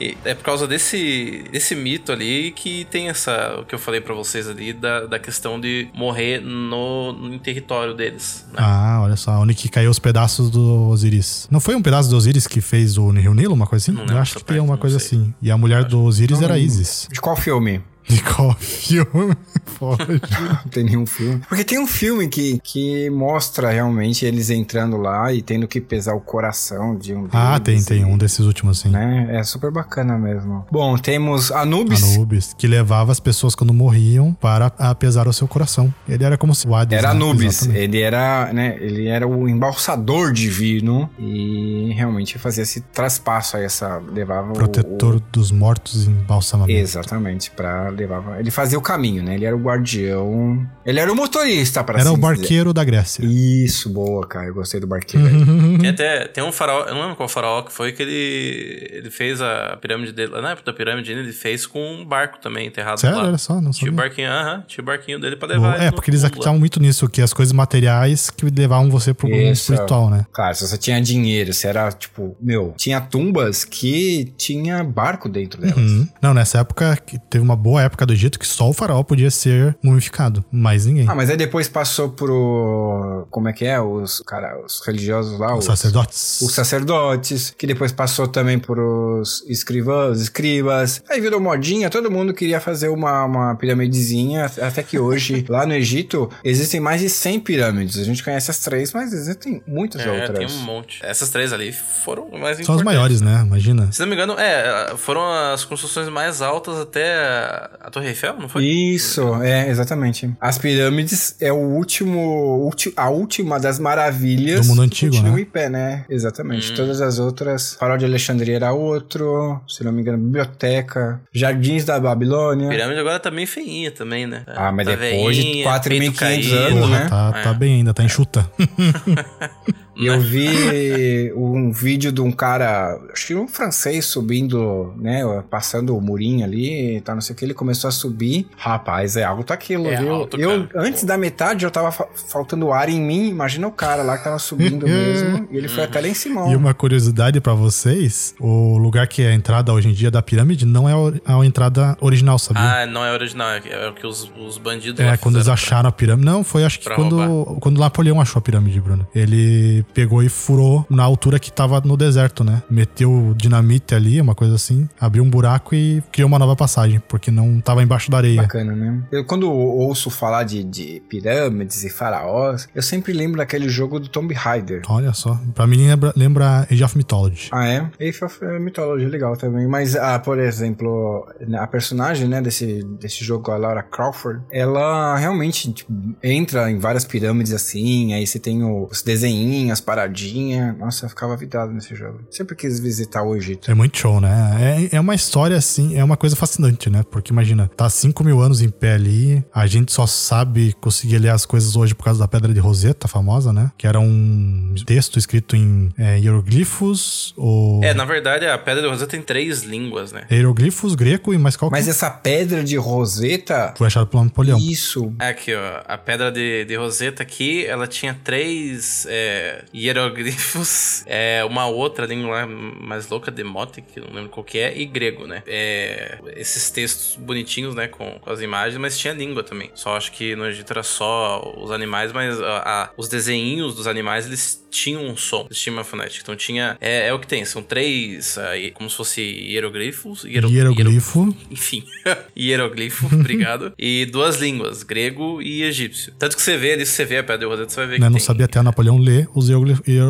e é por causa desse, desse mito ali que tem essa. O que eu falei pra vocês ali, da, da questão de morrer no, no território deles. Né? Ah, olha só, onde que caiu os pedaços do Osiris. Não foi um pedaço do Osiris que fez o Rio Nilo, uma coisa assim? Não Eu acho que tem uma coisa sei. assim. E a mulher do Osiris era. Isis. De qual filme? De qual filme? *laughs* Não tem nenhum filme. Porque tem um filme que, que mostra realmente eles entrando lá e tendo que pesar o coração de um Ah, tem, deles tem e- um desses últimos, sim. Né? É super bacana mesmo. Bom, temos Anubis. Anubis, que levava as pessoas quando morriam para apesar o seu coração. Ele era como se o Hades, Era né? Anubis, Exatamente. ele era, né, ele era o embalsador divino e realmente fazia esse traspasso aí, essa levava o- Protetor dos mortos em o, balsamamento. exatamente, para levava, ele fazia o caminho, né? Ele era o guardião, ele era o motorista para Era assim o barqueiro da Grécia. Isso, boa, cara, eu gostei do barqueiro. aí. Uhum. Tem até tem um faraó, eu não lembro qual faraó que foi que ele ele fez a pirâmide dele, na época da pirâmide ele fez com um barco também enterrado Sério? lá. Olha só, não Tinha o sabia. barquinho, aham, tinha o barquinho dele pra levar. É, porque eles acreditavam muito nisso, que as coisas materiais que levavam você pro mundo Isso. espiritual, né? Claro, se você tinha dinheiro, se era tipo, meu, tinha tumbas que tinha barco dentro delas. Uhum. Não, nessa época, que teve uma boa época do Egito que só o faraó podia ser mumificado, mais ninguém. Ah, mas aí depois passou pro. Como é que é? Os, cara, os religiosos lá. Os sacerdotes. Os sacerdotes, que depois passou também pros escrivãos, escribas. Aí virou modinha, todo mundo queria fazer uma, uma piramidezinha. Até que hoje, *laughs* lá no Egito, existem mais de 100 pirâmides. A gente conhece as três, mas existem muitas É, outras. tem um monte. Essas três ali foram mais São as maiores, né? Imagina. Se não me engano, é, foram as construções mais altas até a Torre Eiffel, não foi? Isso, é, exatamente. As pirâmides é o último, ulti- a última das maravilhas Do mundo antigo, continuam né? em pé, né? Exatamente. Hum. Todas as outras, Farol de Alexandria era outro, se não me engano, biblioteca, Jardins da Babilônia. A pirâmide agora tá bem feinha também, né? Ah, mas Tá depois de veinha, 4.500 peito caído. anos, Porra, né? tá, É. tá bem ainda, tá enxuta. *laughs* E eu vi *laughs* um vídeo de um cara, acho que um francês subindo, né, passando o murinho ali, tá, não sei o que, ele começou a subir. Rapaz, é alto aquilo, É viu? alto, eu, antes da metade, eu tava fa- faltando ar em mim, imagina o cara lá que tava subindo *laughs* mesmo, e ele foi até lá em cima. E uma curiosidade pra vocês: o lugar que é a entrada hoje em dia da pirâmide não é a entrada original, sabia? Ah, não é original, é é o que os, os bandidos É, quando eles acharam a pirâmide. Não, foi acho que pra quando, quando Napoleão achou a pirâmide, Bruno. Ele pegou e furou na altura que tava no deserto, né? Meteu dinamite ali, uma coisa assim, abriu um buraco e criou uma nova passagem, porque não tava embaixo da areia. Bacana, né? Eu, quando ouço falar de, de pirâmides e faraós, eu sempre lembro daquele jogo do Tomb Raider. Olha só. Pra mim lembra, lembra Age of Mythology. Ah, é? Age of Mythology, legal também. Mas, ah, por exemplo, a personagem, né, desse, desse jogo, a Laura Crawford, ela realmente tipo, entra em várias pirâmides assim, aí você tem os desenhinhos, as paradinhas. Nossa, eu ficava vidrado nesse jogo. Sempre quis visitar o Egito. É muito show, né? É, é uma história assim, é uma coisa fascinante, né? Porque imagina, tá 5 mil anos em pé ali, a gente só sabe conseguir ler as coisas hoje por causa da Pedra de Roseta, famosa, né? Que era um texto escrito em é, hieroglifos, ou. É, na verdade, a Pedra de Roseta tem três línguas, né? Hieroglifos, greco e mais qual Mas essa pedra de Roseta. foi achado pelo Napoleão. Isso. Aqui, ó, a Pedra de, de Roseta aqui, ela tinha três é, hieroglifos, *laughs* é, uma outra língua mais louca, demote, que não lembro qual que é, e grego, né? É, esses textos bonitinhos, né, com, com as imagens, mas tinha língua também. Só acho que no Egito era só os animais, mas a- a- os desenhinhos dos animais, eles tinham um som, eles tinham uma fonética. Então tinha, é, é o que tem, são três, aí, como se fosse hieroglifos, hiero- Hieroglifo. enfim, *laughs* hieroglifo, *laughs* obrigado. E duas línguas, grego e egípcio. Tanto que você vê ali, se você vê a pedra de Roseta, você vai ver Né? que Não tem. sabia até Napoleão ler os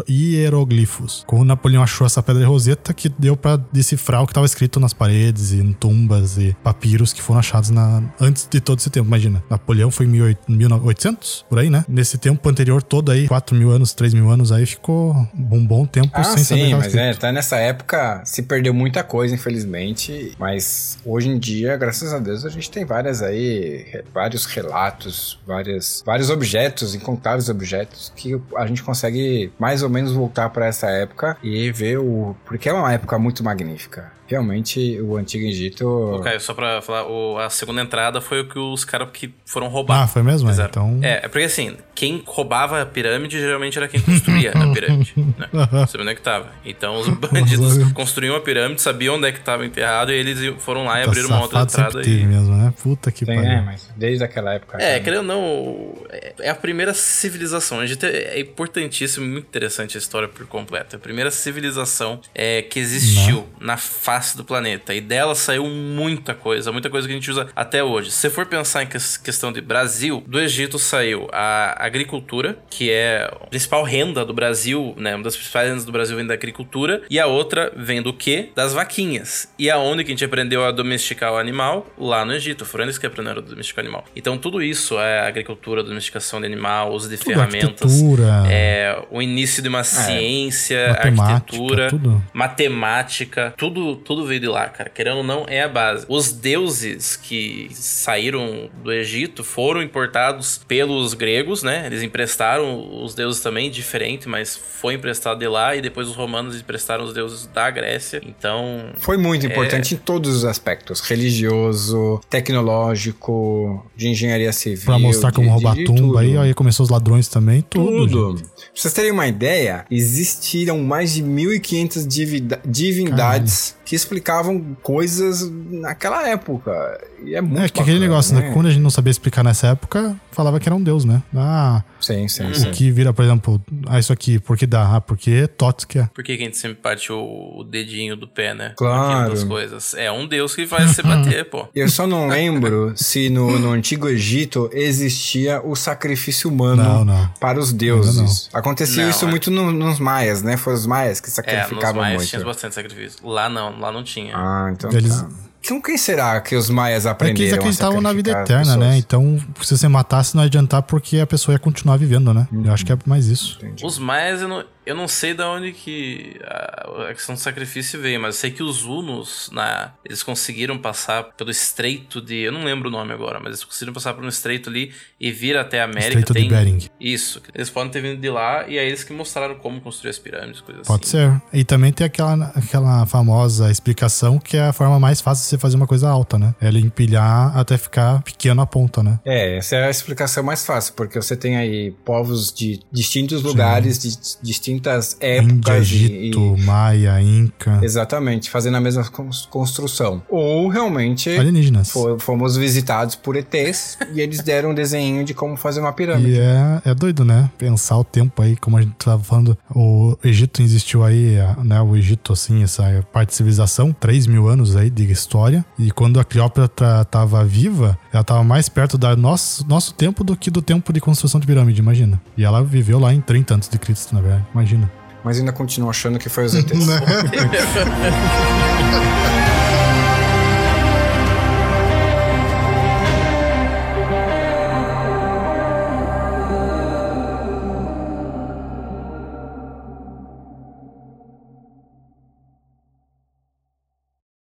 hieroglifos. Quando Napoleão achou essa pedra de Roseta, que deu para decifrar o que estava escrito nas paredes e em tumbas e papiros que foram achados na, antes de todo esse tempo. Imagina, Napoleão foi em 1800, por aí, né? Nesse tempo anterior todo aí, 4 mil anos, 3 mil anos, aí ficou um bom tempo ah, sem sim, saber mas é, tá nessa época se perdeu muita coisa, infelizmente. Mas hoje em dia, graças a Deus, a gente tem várias aí, vários relatos, várias, vários objetos, incontáveis objetos, que a gente consegue mais ou menos voltar para essa época e ver o. Porque é uma época muito magnífica realmente o Antigo Egito. Ok, só pra falar, o, a segunda entrada foi o que os caras que foram roubar. Ah, foi mesmo? É, então... É, é porque assim, quem roubava a pirâmide geralmente era quem construía a *laughs* pirâmide. Né? Sabia onde é que tava. Então os *laughs* bandidos construíam a pirâmide, sabiam onde é que tava enterrado e eles foram lá e abriram uma outra entrada. E... mesmo, né? Puta que pariu. É, mas desde aquela época. É, querendo ou não, é a primeira civilização. A gente é importantíssimo, muito interessante a história por completo. A primeira civilização é, que existiu não. na face do planeta. E dela saiu muita coisa, muita coisa que a gente usa até hoje. Se você for pensar em questão de Brasil, do Egito saiu a agricultura, que é a principal renda do Brasil, né? Uma das principais rendas do Brasil vem da agricultura. E a outra vem do quê? Das vaquinhas. E aonde que a gente aprendeu a domesticar o animal? Lá no Egito. Foram eles que aprenderam a domesticar o animal. Então tudo isso é agricultura, domesticação de animal, uso de tudo, ferramentas. É, o início de uma é, ciência, arquitetura, tudo. matemática, tudo, tudo veio de lá, cara. Querendo ou não, é a base. Os deuses que saíram do Egito foram importados pelos gregos, né? Eles emprestaram os deuses também, diferente, mas foi emprestado de lá. E depois os romanos emprestaram os deuses da Grécia. Então. Foi muito é... importante em todos os aspectos: religioso, tecnológico, de engenharia civil. Pra mostrar de, como roubar tumba aí, aí começou os ladrões também, tudo. Tudo. Pra vocês terem uma ideia, existiram mais de 1.500 divindades Caramba. que explicavam coisas naquela época. E é muito É que bacana, aquele negócio, né? né? Quando a gente não sabia explicar nessa época, falava que era um deus, né? Ah, sim, sim, o sim. que vira, por exemplo, ah, isso aqui, por que dá? Ah, porque Tots que é. Por que a gente sempre parte o dedinho do pé, né? Claro. Das coisas. É um deus que faz você bater, *laughs* pô. Eu só não lembro *laughs* se no, no Antigo Egito existia o sacrifício humano não, não. para os deuses. Acontecia não, isso é... muito no, nos maias, né? Foi os maias que sacrificavam é, nos maias tinha bastante sacrifício. Lá não, lá não tinha. Ah, então Eles... tá. Com quem será que os maias aprenderam? É que eles acreditavam na vida eterna, né? Então, se você matasse, não adiantar porque a pessoa ia continuar vivendo, né? Uhum. Eu acho que é mais isso. Entendi. Os maias, eu não, eu não sei de onde que a questão do sacrifício veio, mas eu sei que os Hunos, na, eles conseguiram passar pelo estreito de. Eu não lembro o nome agora, mas eles conseguiram passar por um estreito ali e vir até a América. Estreito Tem, de Bering. Isso. Eles podem ter vindo de lá e é eles que mostraram como construir as pirâmides, coisas Pode assim. ser. E também tem aquela, aquela famosa explicação que é a forma mais fácil de você fazer uma coisa alta, né? É empilhar até ficar pequeno a ponta, né? É, essa é a explicação mais fácil, porque você tem aí povos de distintos lugares, Sim. de distintos distintas épocas. Índia, Egito, e, Maia, Inca. Exatamente, fazendo a mesma construção. Ou realmente alienígenas. fomos visitados por ETs e eles deram um desenho de como fazer uma pirâmide. E é, é doido, né? Pensar o tempo aí, como a gente tava falando, o Egito existiu aí, né? O Egito, assim, essa parte de civilização, 3 mil anos aí de história. E quando a Cleópatra tava viva, ela tava mais perto do nosso, nosso tempo do que do tempo de construção de pirâmide, imagina. E ela viveu lá em 30 antes de Cristo, na verdade. Imagina. Mas ainda continuo achando que foi os ETs. *laughs* *laughs*